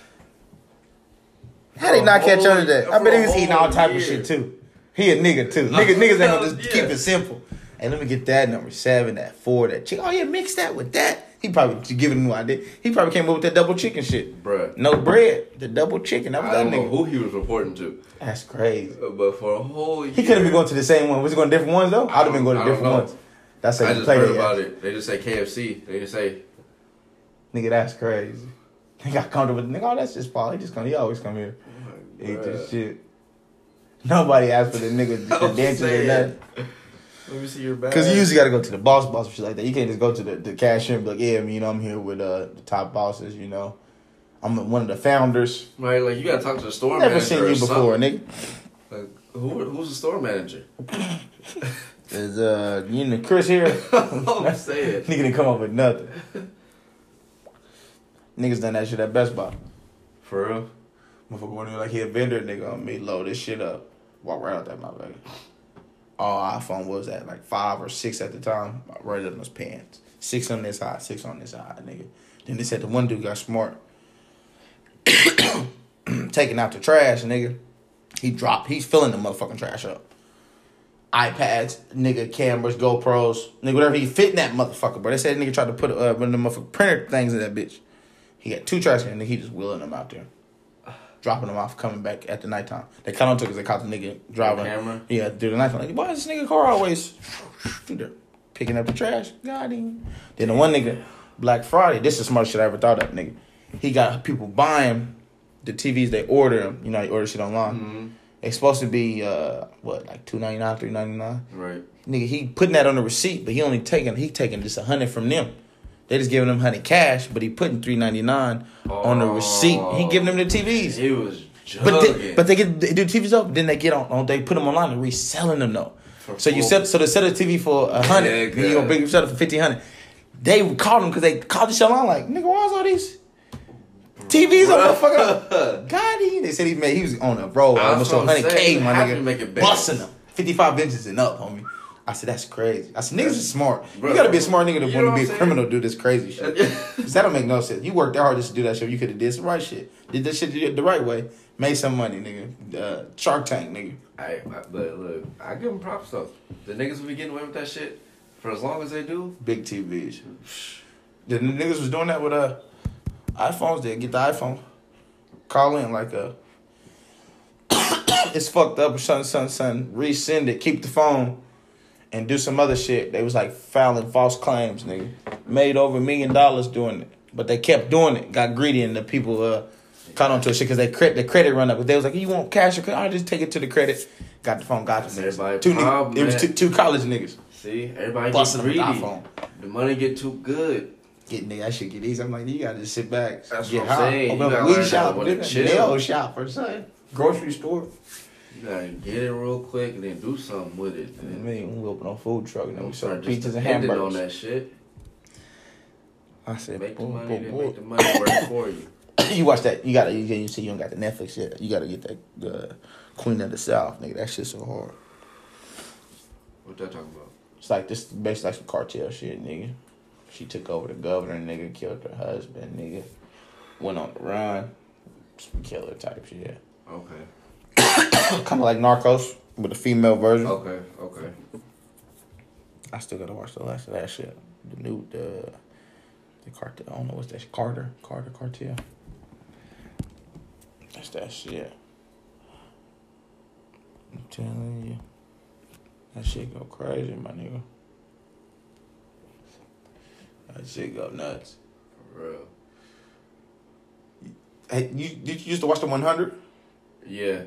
How For not catch on to that? I bet he was eating all type of shit too. He a nigga too. Niggas, niggas ain't gonna just Yeah. keep it simple. Hey, let me get that number seven, that four, that chicken. Oh yeah, mix that with that. He probably giving him no idea. He probably came up with that double chicken shit. Bruh. No bread, the double chicken. That was I that don't know who he was reporting to, That's crazy. uh, but for a whole year, He couldn't be going to the same one. Was he going to different ones though? I'd have been going to I different know. ones. That's how I you just play heard that. about it. They just say KFC. They just say Nigga, that's crazy. <laughs> He got comfortable. Nigga, oh, that's just Paul. He just come. He always come here. Eat this shit. Nobody asked for the nigga <laughs> I'm credentials or nothing. Let me see your bag. Because you usually got to go to the boss, boss, or shit like that. You can't just go to the, the cashier and be like, yeah, you know, I'm here with uh, the top bosses, you know. I'm one of the founders. right, like you gotta talk to the store Never manager. seen or you before, something. nigga. Like, who, who's the store manager? <laughs> Is uh, you know, Chris here? <laughs> I'm saying. Nigga didn't come up with nothing. Niggas done that shit at Best Buy. For real? Motherfucker went in like he a vendor, nigga on me, load this shit up. Walk right out that motherfucker. Oh, iPhone was at like five or six at the time? Right in his pants. Six on this side, six on this side, nigga. Then they said the one dude got smart. <coughs> Taking out the trash, nigga. He dropped, he's filling the motherfucking trash up. iPads, nigga, cameras, GoPros, nigga, whatever he fit in that motherfucker, bro. They said nigga tried to put uh, one of the motherfucking printer things in that bitch. He got two trash cans, nigga, he just wheeling them out there. Dropping them off, coming back at the nighttime. They caught on to because they caught the nigga driving. camera? Yeah, through the nighttime. Like, why is this nigga car always? Picking up the trash. Got him. Then the one nigga, Black Friday, this is the smartest shit I ever thought of, nigga. He got people buying the TVs they order them. You know, they order shit online. Mm-hmm. It's supposed to be, uh, what, like two ninety nine, three ninety nine. Right. Nigga, he putting that on the receipt, but he only taking he taking just a hundred from them. They just giving him hundred cash, but he putting three ninety nine on the receipt. He giving them the oh, TVs. He was But they, but they get they do TVs up, then they get on, on they put them online and reselling them though. For So you full- sell so they sell a TV for a hundred, Yeah, then you gonna bring it for fifteen hundred. They called them because they called the show online like nigga, why is all these TVs on motherfucker? <laughs> God, he they said he made he was on a roll almost what I'm hundred k, my nigga, busting them fifty five inches and up, homie. I said that's crazy. I said niggas is smart. Bro, you gotta be a smart nigga to want to be a I'm criminal, do this crazy shit. saying? 'Cause that don't make no sense. You worked that hard just to do that shit. You could have did some right shit. Did this shit the right way. Made some money, nigga. Uh, Shark Tank, nigga. I, I, but look, I give them props though. The niggas will be getting away with that shit For as long as they do, Big TVs. The niggas was doing that with uh iPhones. They get the iPhone, call in like a. <coughs> it's fucked up. Son, son, son. Resend it. Keep the phone, and do some other shit. They was like filing false claims, nigga. Made over a million dollars doing it, but they kept doing it. Got greedy, and the people uh caught onto a shit because they credit the credit run up. But they was like, "You want cash or credit? I just take it to the credit." Got the phone. Got the niggas. Two, niggas, it was two, two college niggas see, everybody busting get them greedy. with the iPhone. The money get too good. Get nigga, that shit get easy. I'm like, you gotta just sit back. That's get what I'm saying. Open You up a weed shop, to nail shop or something. Grocery store. You gotta get it real quick and then do something with it. I And mean, we open a food truck and then we start pizzas and depending on hamburgers. that shit. I said, Make the money, boom, boom. make the money work for you. <coughs> you watch that? You gotta. You, you see, you don't got the Netflix yet. You gotta get that the Queen of the South, nigga. That shit so hard. What that talking about? It's like this, basically like some cartel shit, nigga. She took over the governor, nigga. Killed her husband, nigga. Went on the run. Some killer type shit. Okay. <coughs> kind of like Narcos with a female version. Okay. Okay. I still gotta watch the last of that shit. The new the the cartel. I don't know what's that. shit. Carter Carter cartel. That's that shit. I'm telling you, that shit go crazy, my nigga. That shit go nuts. For real. Hey, you did you used to watch the 100? Yeah.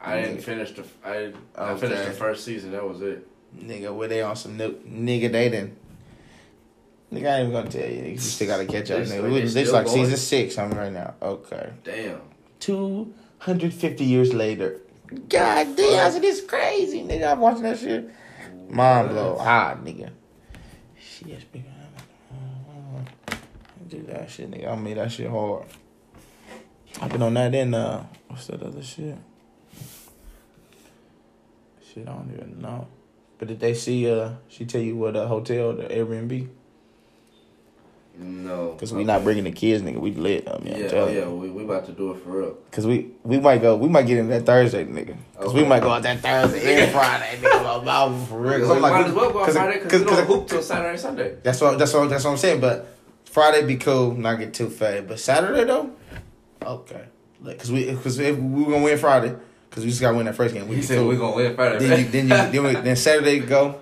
I didn't finish the. I I finished the first season. That was it. Nigga, where they on some new nigga? They didn't. Nigga, I ain't even gonna tell you. You still gotta catch up, nigga. they This like going? season six. I'm right now. Okay. Damn. 250 years later. God damn, I said, this crazy, nigga. I'm watching that shit. Mind blow. Ah, nigga. Shit, of- Do that shit, nigga. I made that shit hard. I've been on that in, uh, what's that other shit? Shit, I don't even know. But did they see, uh, she tell you what, a hotel, the Airbnb? No. Because we not bringing the kids, nigga. We lit. I mean, Yeah. I'm Oh telling you. yeah. We we about to do it for real. Cause we we might go we might get in that Thursday nigga. Cause we might go out that Thursday and Friday nigga. <laughs> I'm for real. 'Cause We I'm like, might as well go on Friday because cause- we don't hoop till Saturday Sunday. That's what that's what that's what I'm saying. But Friday be cool, not get too fat. But Saturday though, okay. Like, cause we cause if we gonna win Friday, cause we just gotta win that first game. We said cool. we gonna win Friday. then you then you then, we, then Saturday go,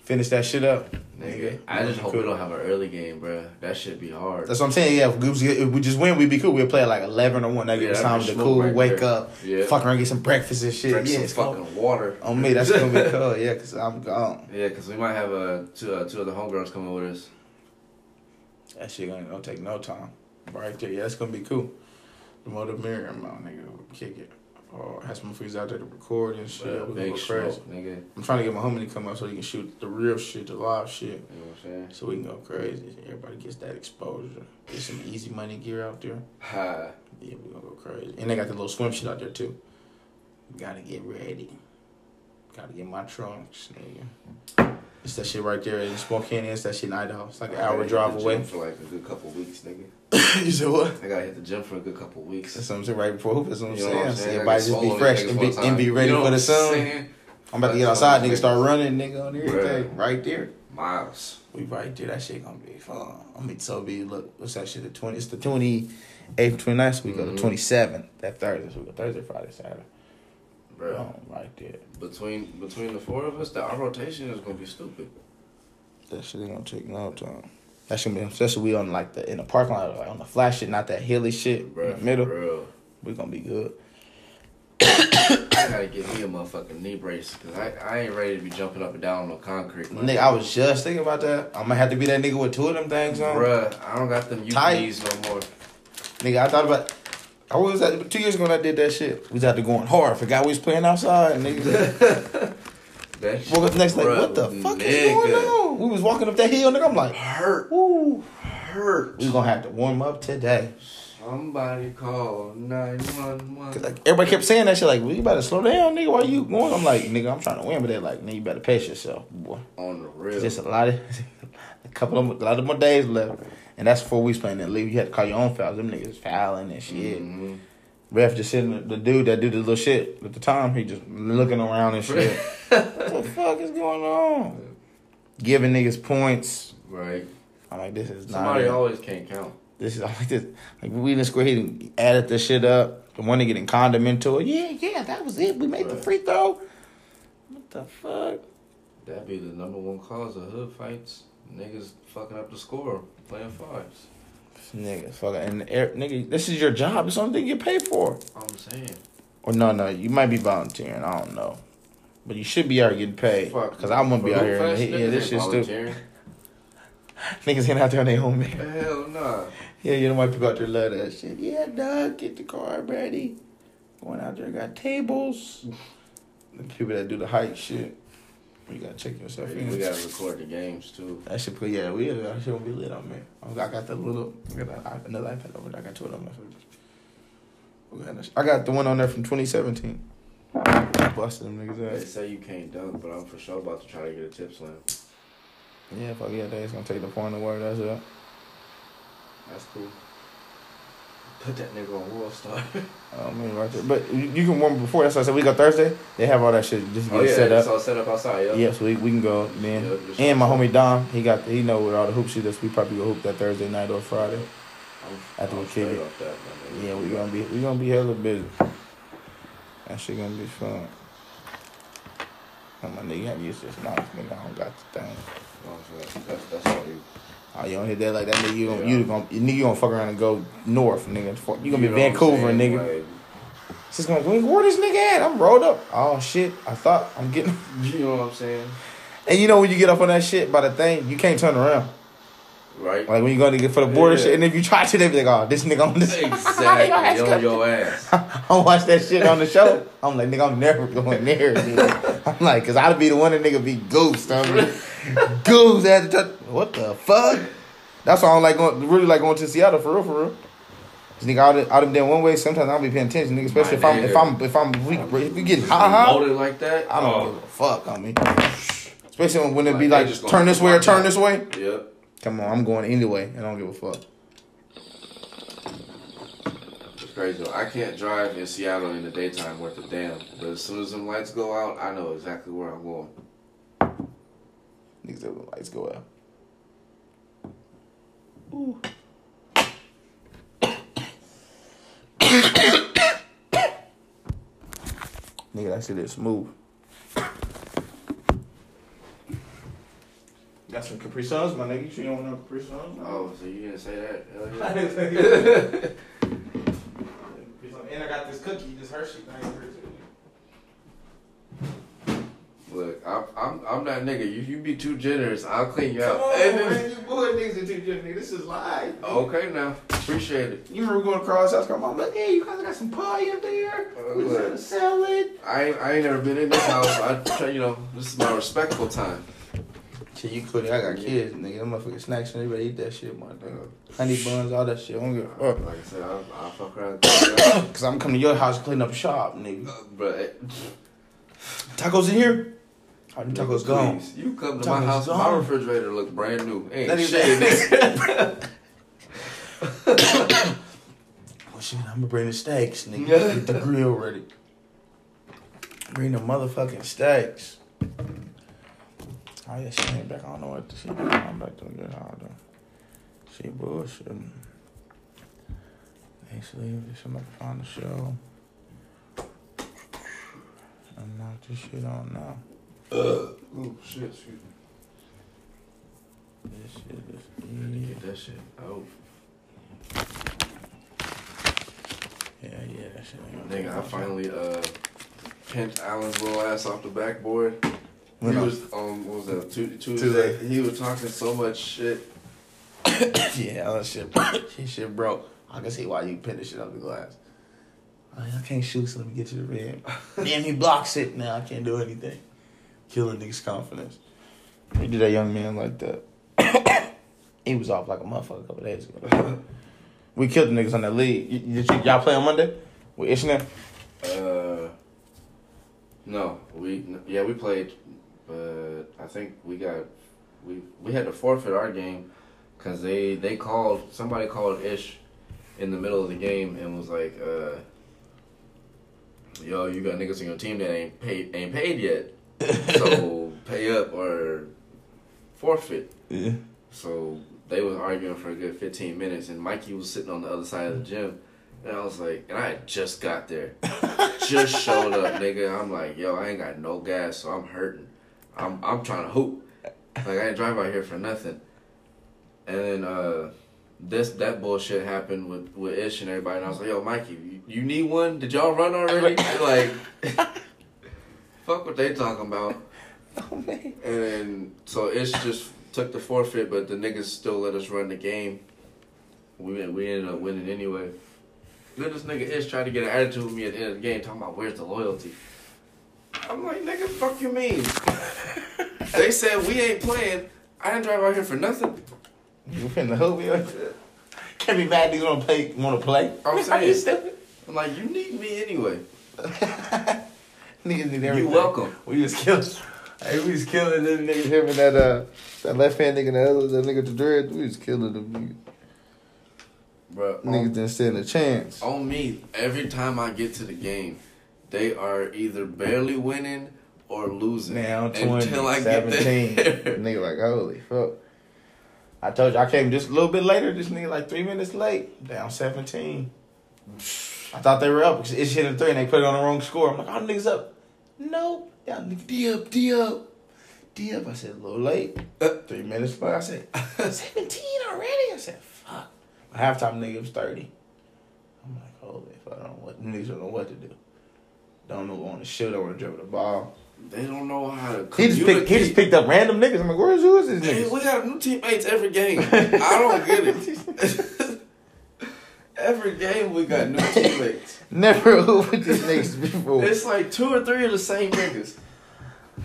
finish that shit up. Nigga, I just hope we don't have an early game, bro. That should be hard. That's what I'm saying. Yeah, if we, if we just win, we'd be cool. We'll play at like eleven or one. That Yeah, give us time to cool, right wake there. up, Yeah. fuck around, get some breakfast and shit. Drink yeah, some fucking water. On me, that's gonna be <laughs> cool. Yeah, cause I'm gone. Yeah, because we might have uh, two uh, two other homegirls coming with us. That shit gonna, gonna take no time. Right there, yeah, that's gonna be cool. The more the merrier, my nigga. Kick it. Or have some freaks out there to record and shit. But, we gonna big smoke, nigga. I'm trying to get my homie to come up so he can shoot the real shit, the live shit, You know what I'm saying? so we can go crazy. Everybody gets that exposure. Get some easy money gear out there. Ha. Yeah, we gonna go crazy. And they got the little swim shit out there too. Gotta get ready. Gotta get my trunks, nigga. It's that shit right there in Spokane. It's that shit in Idaho. It's like an I hour drive away. for like a good couple weeks, nigga. <laughs> you said what? I gotta hit the gym for a good couple weeks. That's what I'm saying right before hoop. That's what I'm You know saying. what I'm saying? Everybody just be fresh and be, and be ready You know for the sun. saying? I'm about to get outside, nigga. Start running, nigga, on everything. Right there. Miles. We right there. That shit gonna be fun. I'm be so be look. What's that shit? The twenty. It's the twenty eighth, 29th. So we go Mhm. to twenty seventh. That Thursday. So we go Thursday, Friday, Saturday. Bro. Oh, right there. Between between the four of us, the, our rotation is gonna be stupid. That shit ain't gonna take no time. That should be especially we on like the in the parking lot, like on the flat shit, not that hilly shit Bro, in the middle. Real. We gonna be good. <coughs> I gotta get me a motherfucking knee brace because I, I ain't ready to be jumping up and down on no concrete. man. Nigga, I was just thinking about that. I'm gonna have to be that nigga with two of them things on. Bruh, I don't got them Tight. UPs no more. Nigga, I thought about. I was at two years ago when I did that shit. We was out there going hard. Forgot we was playing outside. Nigga, <laughs> That shit, woke up the next like, what the fuck nigga. is going on? We was walking up that hill, nigga. I'm like, Hurt, woo. hurt. We gonna have to warm up today. Somebody call nine one one. Cause like everybody kept saying that shit, like, well, you better slow down, nigga. Why you going? I'm like, nigga, I'm trying to win, but they're like, nigga, you better pace yourself, boy. On the real. Just a lot of, <laughs> a couple of, a lot of more days left, and that's four weeks playing that league. You had to call your own fouls. Them niggas fouling and shit. Mhm. Ref just sitting, the dude that did the little shit, at the time, he just looking around and shit. <laughs> what the fuck is going on? giving niggas points. Right. I'm like, this is Somebody not. always can't count. This is <laughs> I'm like this. Like we didn't score. He didn't added this shit up. The one nigga getting condiment to it. Yeah, yeah, that was it. We made the free throw. What the fuck? That'd be the number one cause of hood fights. Niggas fucking up the score playing fives. Nigga, fuck it. And nigga, this is your job. It's something you get paid for. I'm saying. Or no, no, you might be volunteering. I don't know, but you should be out getting paid. Fuck. Cause I'm gonna be out here. And, yeah, this ain't shit stupid. <laughs> Niggas getting out there on their own man. Hell nah. Yeah, you know why people out there love that shit. Yeah, dog, get the car ready. Going out there, got tables. <laughs> The people that do the hype shit. You gotta check yourself in. We gotta record the games too. That shit, yeah, we shit gonna be lit on me. I got the little, I got another iPad over there. I got two of them. We got that shit. I got the one on there from 2017. Busted them niggas They say you can't dunk, but I'm for sure about to try to get a tip slam. Yeah, fuck yeah, they just gonna take the point away. That's it. That's cool. Put that nigga on World Star. <laughs> I mean, right there. But you, you can warm before. That's why I said we got Thursday. They have all that shit just oh, get oh yeah, set it's up. all set up outside. Yeah. Yeah, so we, we can go then. Yeah, and my outside. homie Dom, he got he know with all the hoop shit is. We probably go hoop that Thursday night or Friday. I'm, After we I'm kick it. that. Yeah, we gonna be we gonna be hella busy. That shit gonna be fun. And my nigga have used to this nice nigga. I don't got the thing. Oh, so That's, that's all you. Oh, you don't hit that like that nigga. You gonna Yeah. you gonna you nigga gonna fuck around and go north, nigga. You gonna You be Vancouver, nigga. Like, just gonna where this nigga at? I'm rolled up. Oh shit! I thought I'm getting. <laughs> you know what I'm saying? And you know when you get up on that shit by the thing, you can't turn around. Right? Like when you go to get for the border Yeah. shit, and if you try to, they be like, "Oh, this nigga on this." <laughs> exactly. on your ass. <laughs> I watch that shit on the show. I'm like, nigga, I'm never going there. Nigga. <laughs> I'm like, cause I'd be the one that nigga be goose. I mean, goose at the touch. What the fuck? That's why I don't like going. Really like going to Seattle for real, for real. 'Cause nigga, out of, out of them one way, sometimes I don't be paying attention, nigga. Especially if I'm if. I'm if I'm if we, if we getting high high. Like that? I don't oh. give a fuck on me. Especially when, when it be Like, like just turn this way or turn out. this way. Yep. Come on, I'm going anyway, and I don't give a fuck. It's crazy. though. I can't drive in Seattle in the daytime worth a damn. But as soon as them lights go out, I know exactly where I'm going. Niggas, that the lights go out. <coughs> Nigga, that shit is smooth. Got some Capri Suns, my nigga. You don't want no Capri Suns? Oh, so you didn't say that? <laughs> Yeah. I didn't say that. <laughs> and I got this cookie, this Hershey thing. Look, I'm, I'm I'm that nigga. You you be too generous, I'll clean you Come out. on, And then- man. <laughs> You boy niggas are too nigga. This is live. okay now, appreciate it. You remember going across house, come on, like, hey, you guys got some pie in there? Uh, We look. got a salad. I ain't, I ain't never been in this house. I try, you know, this is my respectful time. Shit, you could. I got kids, nigga. Them motherfucking snacks and everybody eat that shit, my nigga. Honey buns, all that shit. I don't give a fuck. Like I said, I'll, I'll fuck around. and clean you out. Cause I'm coming to your house clean up shop, nigga. But eh, Tacos in here? Oh, them tacos gone. please, you come to Tacos my house, my refrigerator looks brand new. Ain't That shit. nigga. <laughs> <coughs> Well, shit, I'm gonna bring the steaks, nigga. Get the grill ready. Bring the motherfucking steaks. Oh, yeah, she ain't back. I don't know what the shit is. I'm back to get all the She bullshitting. Actually, somebody find the show. I'm not this shit on now. Oh shit, excuse me. This shit is Gotta Get that shit out. Yeah, yeah, that shit ain't gonna Nigga, I finally uh pinched Allen's little ass off the backboard. He was on what was that Tu- Tuesday? Tuesday. He was talking so much shit. <coughs> yeah, that shit, his <coughs> shit broke. I can see why you pin this shit up the glass. I, I can't shoot, so let me get to the rim. <laughs> Damn, he blocks it. Now I can't do anything. Killing niggas' confidence. He did that young man like that. <coughs> he was off like a motherfucker a couple days ago. we killed the niggas on that league. Y- Did you, y'all play on Monday with Ishmael? Uh, no, we yeah we played, but I think we got we we had to forfeit our game because they they called somebody called Ish in the middle of the game and was like, uh, "Yo, you got niggas on your team that ain't paid ain't paid yet, <laughs> so pay up or forfeit. Yeah. So they was arguing for a good 15 minutes, and Mikey was sitting on the other side of the gym. And I was like, and I just got there. <laughs> just showed up, nigga. I'm like, yo, I ain't got no gas, so I'm hurting. I'm I'm trying to hoop. Like I ain't drive out here for nothing. And then uh this that bullshit happened with with Ish and everybody, and I was like, yo, Mikey, you, you need one? Did y'all run already? <laughs> like, fuck what they talking about. <laughs> Oh man. And then so Ish just took the forfeit, but the niggas still let us run the game. We we ended up winning anyway. Then this nigga Ish tried to get an attitude with me at the end of the game, talking about where's the loyalty. I'm like, nigga, fuck you mean? <laughs> they said we ain't playing. I didn't drive out here for nothing. You finna hoop you? Can't be mad niggas wanna play wanna play. I'm <laughs> Are saying. you stupid? I'm like, you need me anyway. <laughs> niggas need everything. You welcome. We just killing. Hey, we was killing them niggas. Him and that uh that left hand nigga, and the other that nigga with the dread. We was killing them niggas. Bro, Niggas didn't stand a chance. on me, every time I get to the game, they are either barely winning or losing. Now 20, until I 17. get <laughs> there. nigga like, holy fuck. I told you I came just a little bit later. This nigga like three minutes late. Down 17. I thought they were up because it's hitting three and they put it on the wrong score. I'm like, oh, niggas up. Nope. Y'all nigga D up, D up. D up. I said, a little late. Uh. Three minutes late. I said, <laughs> 17 already? I said, fuck. By halftime, nigga, was 30. I'm like, holy fuck. I don't know what, niggas don't know what to do. I don't know on the shoot. Don't want to dribble the ball. they don't know how to He just picked. He just picked up random niggas. I'm like, where's who is this Hey, nigga? we got new teammates every game. <laughs> I don't get it. <laughs> every game we got new teammates. <laughs> Never who with these niggas before. It's like two or three of the same niggas.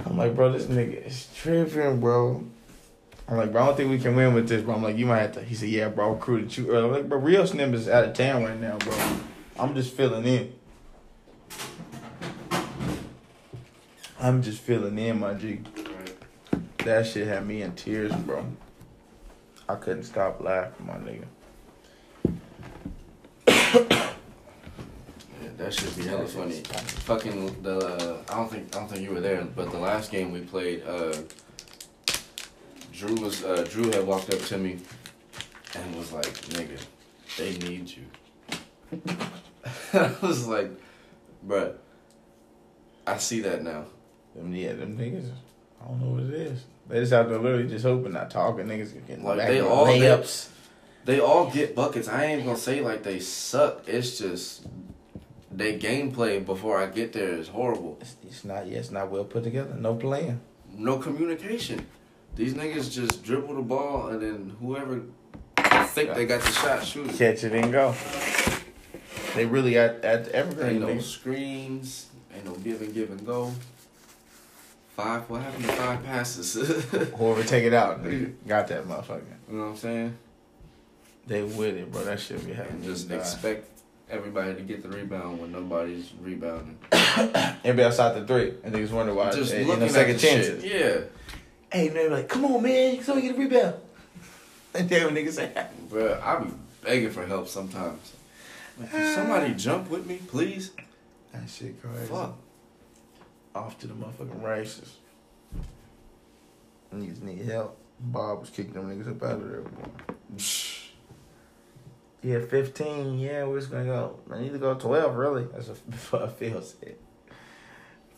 I'm like, bro, this nigga is tripping, bro. I'm like, bro, I don't think we can win with this, bro. I'm like, you might have to. He said, yeah, bro, I recruited you early. I'm like, bro, Rio Snim is out of town right now, bro. I'm just filling in. I'm just feeling in, my G. That shit had me in tears, bro. I couldn't stop laughing, my nigga. <coughs> Yeah, that should be hella funny. Fucking the uh, I don't think I don't think you were there, but the last game we played, uh, Drew was uh, Drew had walked up to me and was like, "Nigga, they need you." <laughs> I was like, "Bruh, I see that now." Them, yeah, them niggas. I don't know what it is. They just out there literally just hoping, not talking. Niggas getting Like, back they all- they- layups. They all get buckets. I ain't gonna say like they suck. It's just they gameplay before I get there is horrible. It's, it's not. Yeah, it's not well put together. No plan. No communication. These niggas just dribble the ball and then whoever think they got the shot shoot it. Catch it and go. They really at at evergreen. Ain't no niggas. screens. Ain't no give and give and go. Five. What happened to five passes? <laughs> Whoever take it out, nigga, mm. got that motherfucker. you know what I'm saying? They with it, bro. That shit be happening. just expect everybody to get the rebound when nobody's rebounding. <coughs> Everybody outside the three, and niggas wonder why. Just Just looking no at second chances. shit. Yeah. Hey, man, like, come on, man, somebody get a rebound. <laughs> And when niggas <laughs> say, bro, I be begging for help sometimes. Like, can ah. somebody jump with me, please? that shit crazy. Fuck. Off to the motherfucking races. Niggas need help. Bob was kicking them niggas up out of there. <sighs> Yeah, 15. Yeah, we're just gonna go. I need to go 12, really. <laughs> That's what Phil said.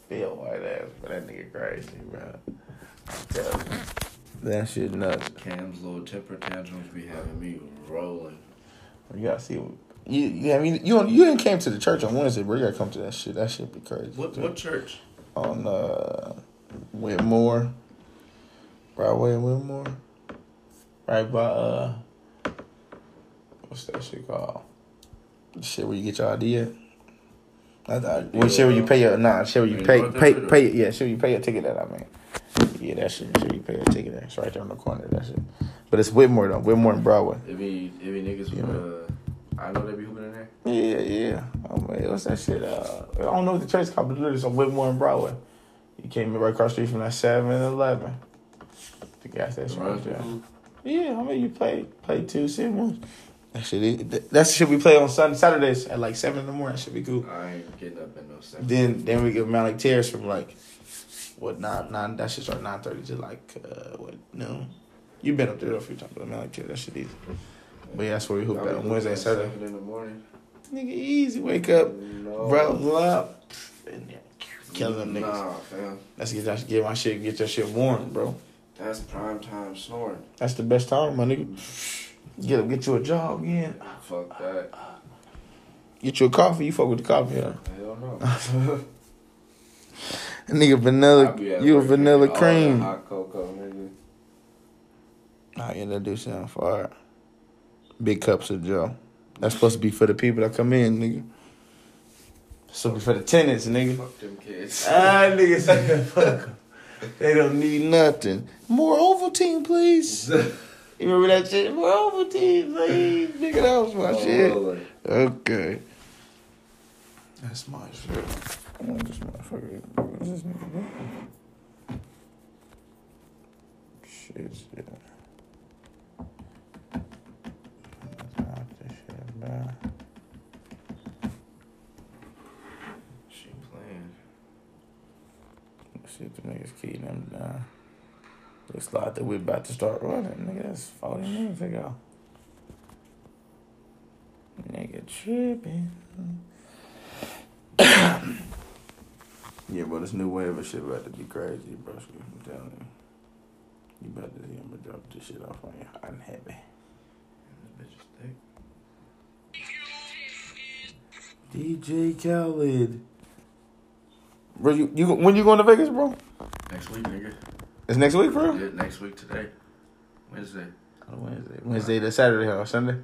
Phil white ass, but that nigga crazy, bro. I'm telling you. That shit nuts. Cam's little temper tantrums be having me rolling. You gotta see. What, you, you, I mean, you you didn't came to the church on Wednesday, bro. You gotta come to that shit. That shit be crazy. What what church? On uh, Whitmore, Broadway and Whitmore, right by uh, what's that shit called? The shit where you get your idea. I thought, well, shit where you pay your nah, shit where you pay pay pay yeah, shit where you pay your ticket at. I mean, yeah, that shit, shit you pay your ticket at. It's right there on the corner. That shit, but it's Whitmore though. Whitmore and Broadway. It be it be niggas Yeah. from uh I know they be hooping in there. Yeah, yeah. Oh man, what's that shit? Uh, I don't know what the church is called, but literally it's on Whitmore and Broadway. You came right across the street from that 7 and 11. The gas station right there. Yeah, I mean, you play play two, sit one. That shit, is- that- that's the shit we play on Sunday, Saturdays at like 7 in the morning. That should be cool. I ain't getting up in no second. Then then we get Malik Terrace from like what nine nine that shit start nine thirty to like uh what noon. You been up there a few times, but I mean like that shit easy. But yeah, that's where we hoop I'll at be on Wednesday and Saturday. seven in the morning. Nigga, easy. Wake up, No. up, and yeah, kill them niggas. Nah, fam. Let's get that, get my shit, get your shit warm, bro. That's prime time snoring. That's the best time, my nigga. Get get you a job again. Fuck that. Get you a coffee. You fuck with the coffee, huh? Hell no. <laughs> <laughs> Nigga, vanilla. You a vanilla drinking all that cream. Hot cocoa, nigga. Oh yeah, that do sound fire. Big cups of Joe. That's supposed to be for the people that come in, nigga. So be for the tenants, nigga. Fuck them kids. Ah, nigga say fuck 'em. They don't need nothing. More Ovaltine, please. <laughs> You remember that shit? More Ovaltine, please. Nigga, that was my Oh, shit. Lord. Okay. That's my shit. Oh, this motherfucker. What is this nigga doing? Shit, shit. Let's knock this shit down. She playing. If the niggas keeping them down. Looks like that we about to start running. Nigga, that's 40 minutes ago. Nigga tripping. <coughs> yeah, bro, this new wave of shit about to be crazy, bro. I'm telling you. You about to see him drop this shit off on you hot and heavy. This bitch is thick. DJ Khaled. Bro, you, you when you going to Vegas, bro? Next week, nigga. It's next week, bro? Yeah, next week today. Wednesday. Oh, Wednesday. Wednesday to Saturday or Sunday?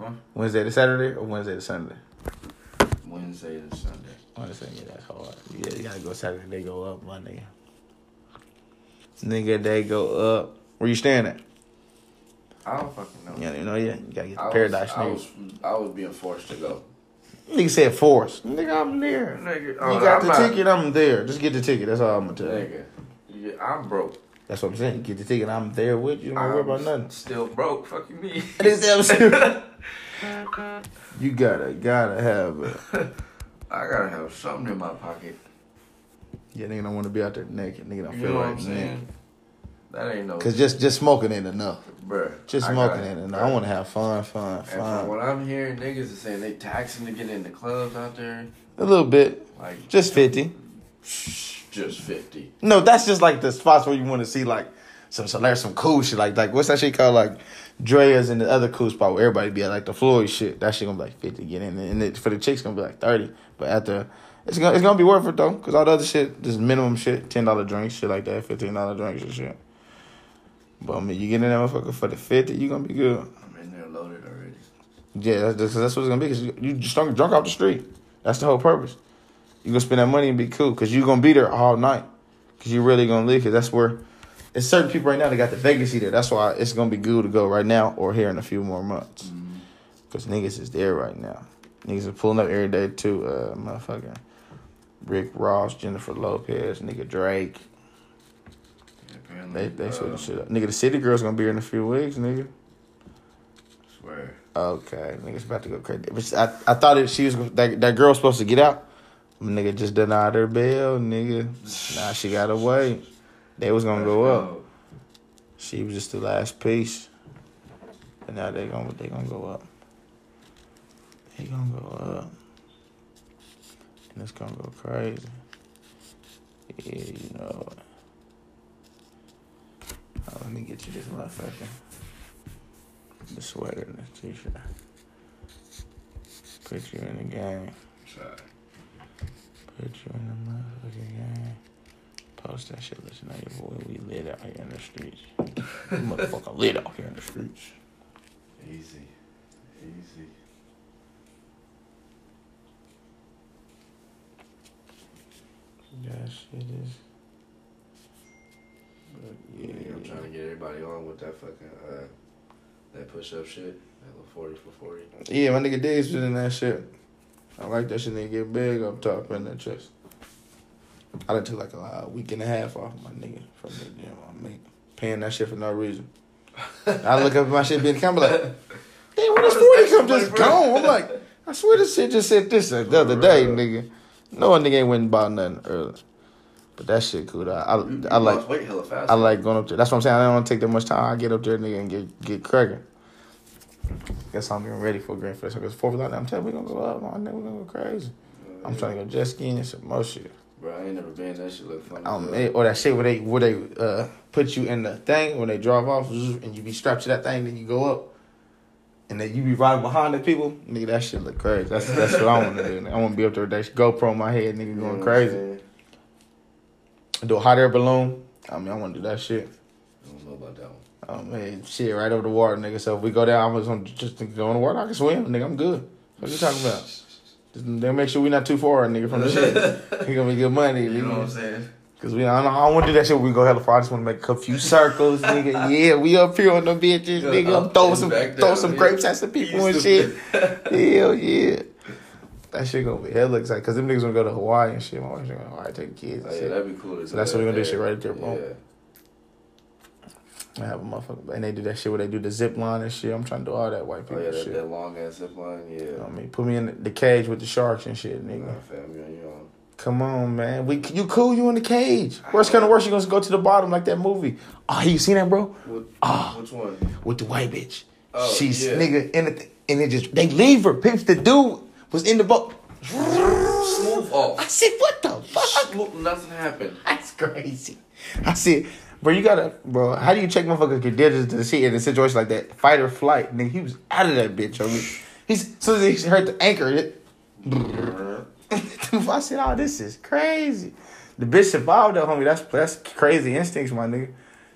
Huh? Wednesday to Saturday or Wednesday to Sunday? Wednesday to Sunday. Honestly, yeah, that's hard. Yeah, you gotta go Saturday. They go up, my nigga. Nigga, they go up. Where you staying at? I don't fucking know. Yeah, you know, yeah. You gotta get I the was, paradise, I was, I was being forced to go. Nigga said force. Nigga, I'm there. Nigga, You oh, got I'm the not- ticket, I'm there. Just get the ticket. That's all I'm gonna tell you. Nigga, yeah, I'm broke. That's what I'm saying. Get the ticket, I'm there with you. Don't worry I'm about nothing. Still broke. Fuck you, me. <laughs> That is what I'm saying. <laughs> You gotta, gotta have it. <laughs> I gotta have something in my pocket. Yeah, nigga don't wanna be out there naked. Nigga don't You feel I'm saying? That ain't no. Cause just, just smoking ain't enough. bruh, Just smoking ain't enough. I wanna have fun, fun, And from fun. what I'm hearing, niggas are saying they taxing to get in the clubs out there. A little bit. Like Just 50. just fifty. No, that's just like the spots where you want to see like some so there's some cool shit like like what's that shit called like Drai's and the other cool spot where everybody be at like the Floyd shit. That shit gonna be like fifty get in, and it, for the chicks gonna be like thirty. But after it's gonna it's gonna be worth it though, cause all the other shit, just minimum shit, ten dollar drinks, shit like that, fifteen dollar drinks and shit. But I mean, you get in that motherfucker for the fifty, you gonna be good. I'm in there loaded already. Yeah, that's that's, that's what it's gonna be. Cause you, you just drunk, drunk off the street. That's the whole purpose. You gonna spend that money and be cool. Cause you gonna be there all night. Cause you really gonna leave. Cause that's where. It's certain people right now that got the vacancy there. That's why it's gonna be good to go right now or here in a few more months. Cause niggas is there right now. Niggas are pulling up every day too. Uh, motherfucking Rick Ross, Jennifer Lopez, nigga Drake. Apparently, They they uh, switching shit up. Nigga, the City Girl's gonna be here in a few weeks, nigga. Swear. Okay, nigga's about to go crazy. But I, I thought it, she was that that girl was supposed to get out. Nigga just denied her bail, nigga. Now she got away. They was gonna go up. She was just the last piece, and now they gonna they gonna go up. They gonna go up, and it's gonna go crazy. Yeah, you know. it. Oh, let me get you this motherfucker. The sweater and this t-shirt. Put you in the game. Sorry. Put you in the motherfucking game. Post that shit. Listen to your boy. We lit out here in the streets. We motherfucking lit out here in the streets. Easy. Easy. That shit is. But Yeah, yeah, I'm trying to get everybody on with that fucking uh that push up shit. That little forty for forty. yeah, my nigga Diggs was in that shit. I like that shit. They get big up top in that chest. I done took like a, week and a half off my nigga from the gym. I mean, paying that shit for no reason. <laughs> I look up at my shit being kind of like, <laughs> damn, where this How forty come just gone? I'm like, I swear this shit just said this the <laughs> other day, nigga. No one nigga ain't went and bought nothing early. But that shit cool. though. I You- you I, I like weight hella fast. I like going up there. That's what I'm saying. I don't want to take that much time. I get up there, nigga, and get get cracking. Guess I'm getting ready for Grand Fest. Because Fourth of July, I'm telling you, we gonna go up. Man, we gonna go crazy. I'm trying to go jet skiing and some more shit. Bro, I ain't never been. That shit look funny. Um, or that shit where they where they uh put you in the thing when they drive off and you be strapped to that thing, then you go up. And then you be riding behind the people, nigga. That shit look crazy. That's that's what I want to do. I want to be up there with that GoPro in my head, nigga, You know going crazy. Do a hot air balloon. I mean, I want to do that shit. I don't know about that one. Oh man, shit, right over the water, nigga. So if we go down, I'm just gonna just go in the water. I can swim, nigga. I'm good. What you talking about? Just then make sure we not too far, nigga, from the shit. <laughs> We gonna be good money, You know what I'm saying? Cause we, I don't, don't want to do that shit. when We go hella far. I just want to make a few circles, nigga. <laughs> Yeah, we up here on the bitches, nigga. I'm throwing some, throw some grapes at some people and shit. <laughs> Hell yeah. That shit gonna be hella exciting. Cause them niggas gonna go to Hawaii and shit. My wife's gonna go to Hawaii, take the kids Oh, yeah, shit. that'd be cool. So that's what that we gonna do, shit right there, Yeah. bro. I have a motherfucker, and they do that shit where they do the zip line and shit. I'm trying to do all that white Oh people yeah, that, shit. that long ass zip line. Yeah. You know what I mean, put me in the cage with the sharks and shit, nigga. Nah, fam, you. Come on, man. We you cool? You in the cage? Worst kind of worst, you gonna go to the bottom like that movie. Oh, you seen that, bro? What, Ah. Which one? With the white bitch. Oh, She's yeah. nigga in the and it just they leave her. Pips the dude was in the boat. Smooth I said, what the fuck? Smooth, nothing happened. That's crazy. I said, bro, you gotta, bro. How do you check motherfuckers get digits to see in a situation like that? Fight or flight, nigga. He was out of that bitch, homie. He's as soon as he heard the anchor, it. <laughs> I said, oh, this is crazy. The bitch survived though, homie. That's that's crazy instincts, my nigga.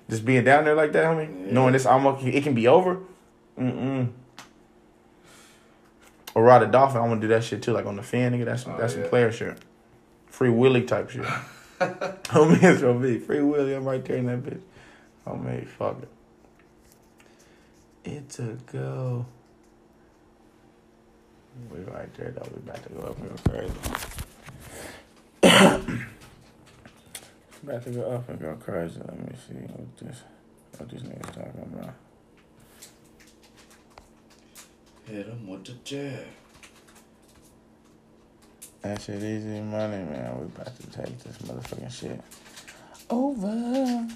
Just being down there like that, homie. Yeah. Knowing this almost it can be over. Mm mm. Or ride a dolphin. I want to do that shit too, like on the fin, nigga. That's some, Oh, that's some player shit. Free Willy type shit. <laughs> Homie, it's gonna be free Willy. I'm right there in that bitch. Homie, fuck it. It's a go. We right there though. We about to go up and go crazy. <coughs> about to go up and go crazy. Let me see what this what these niggas talking about. Hit him with the jab. That shit easy money, man. We about to take this motherfucking shit over.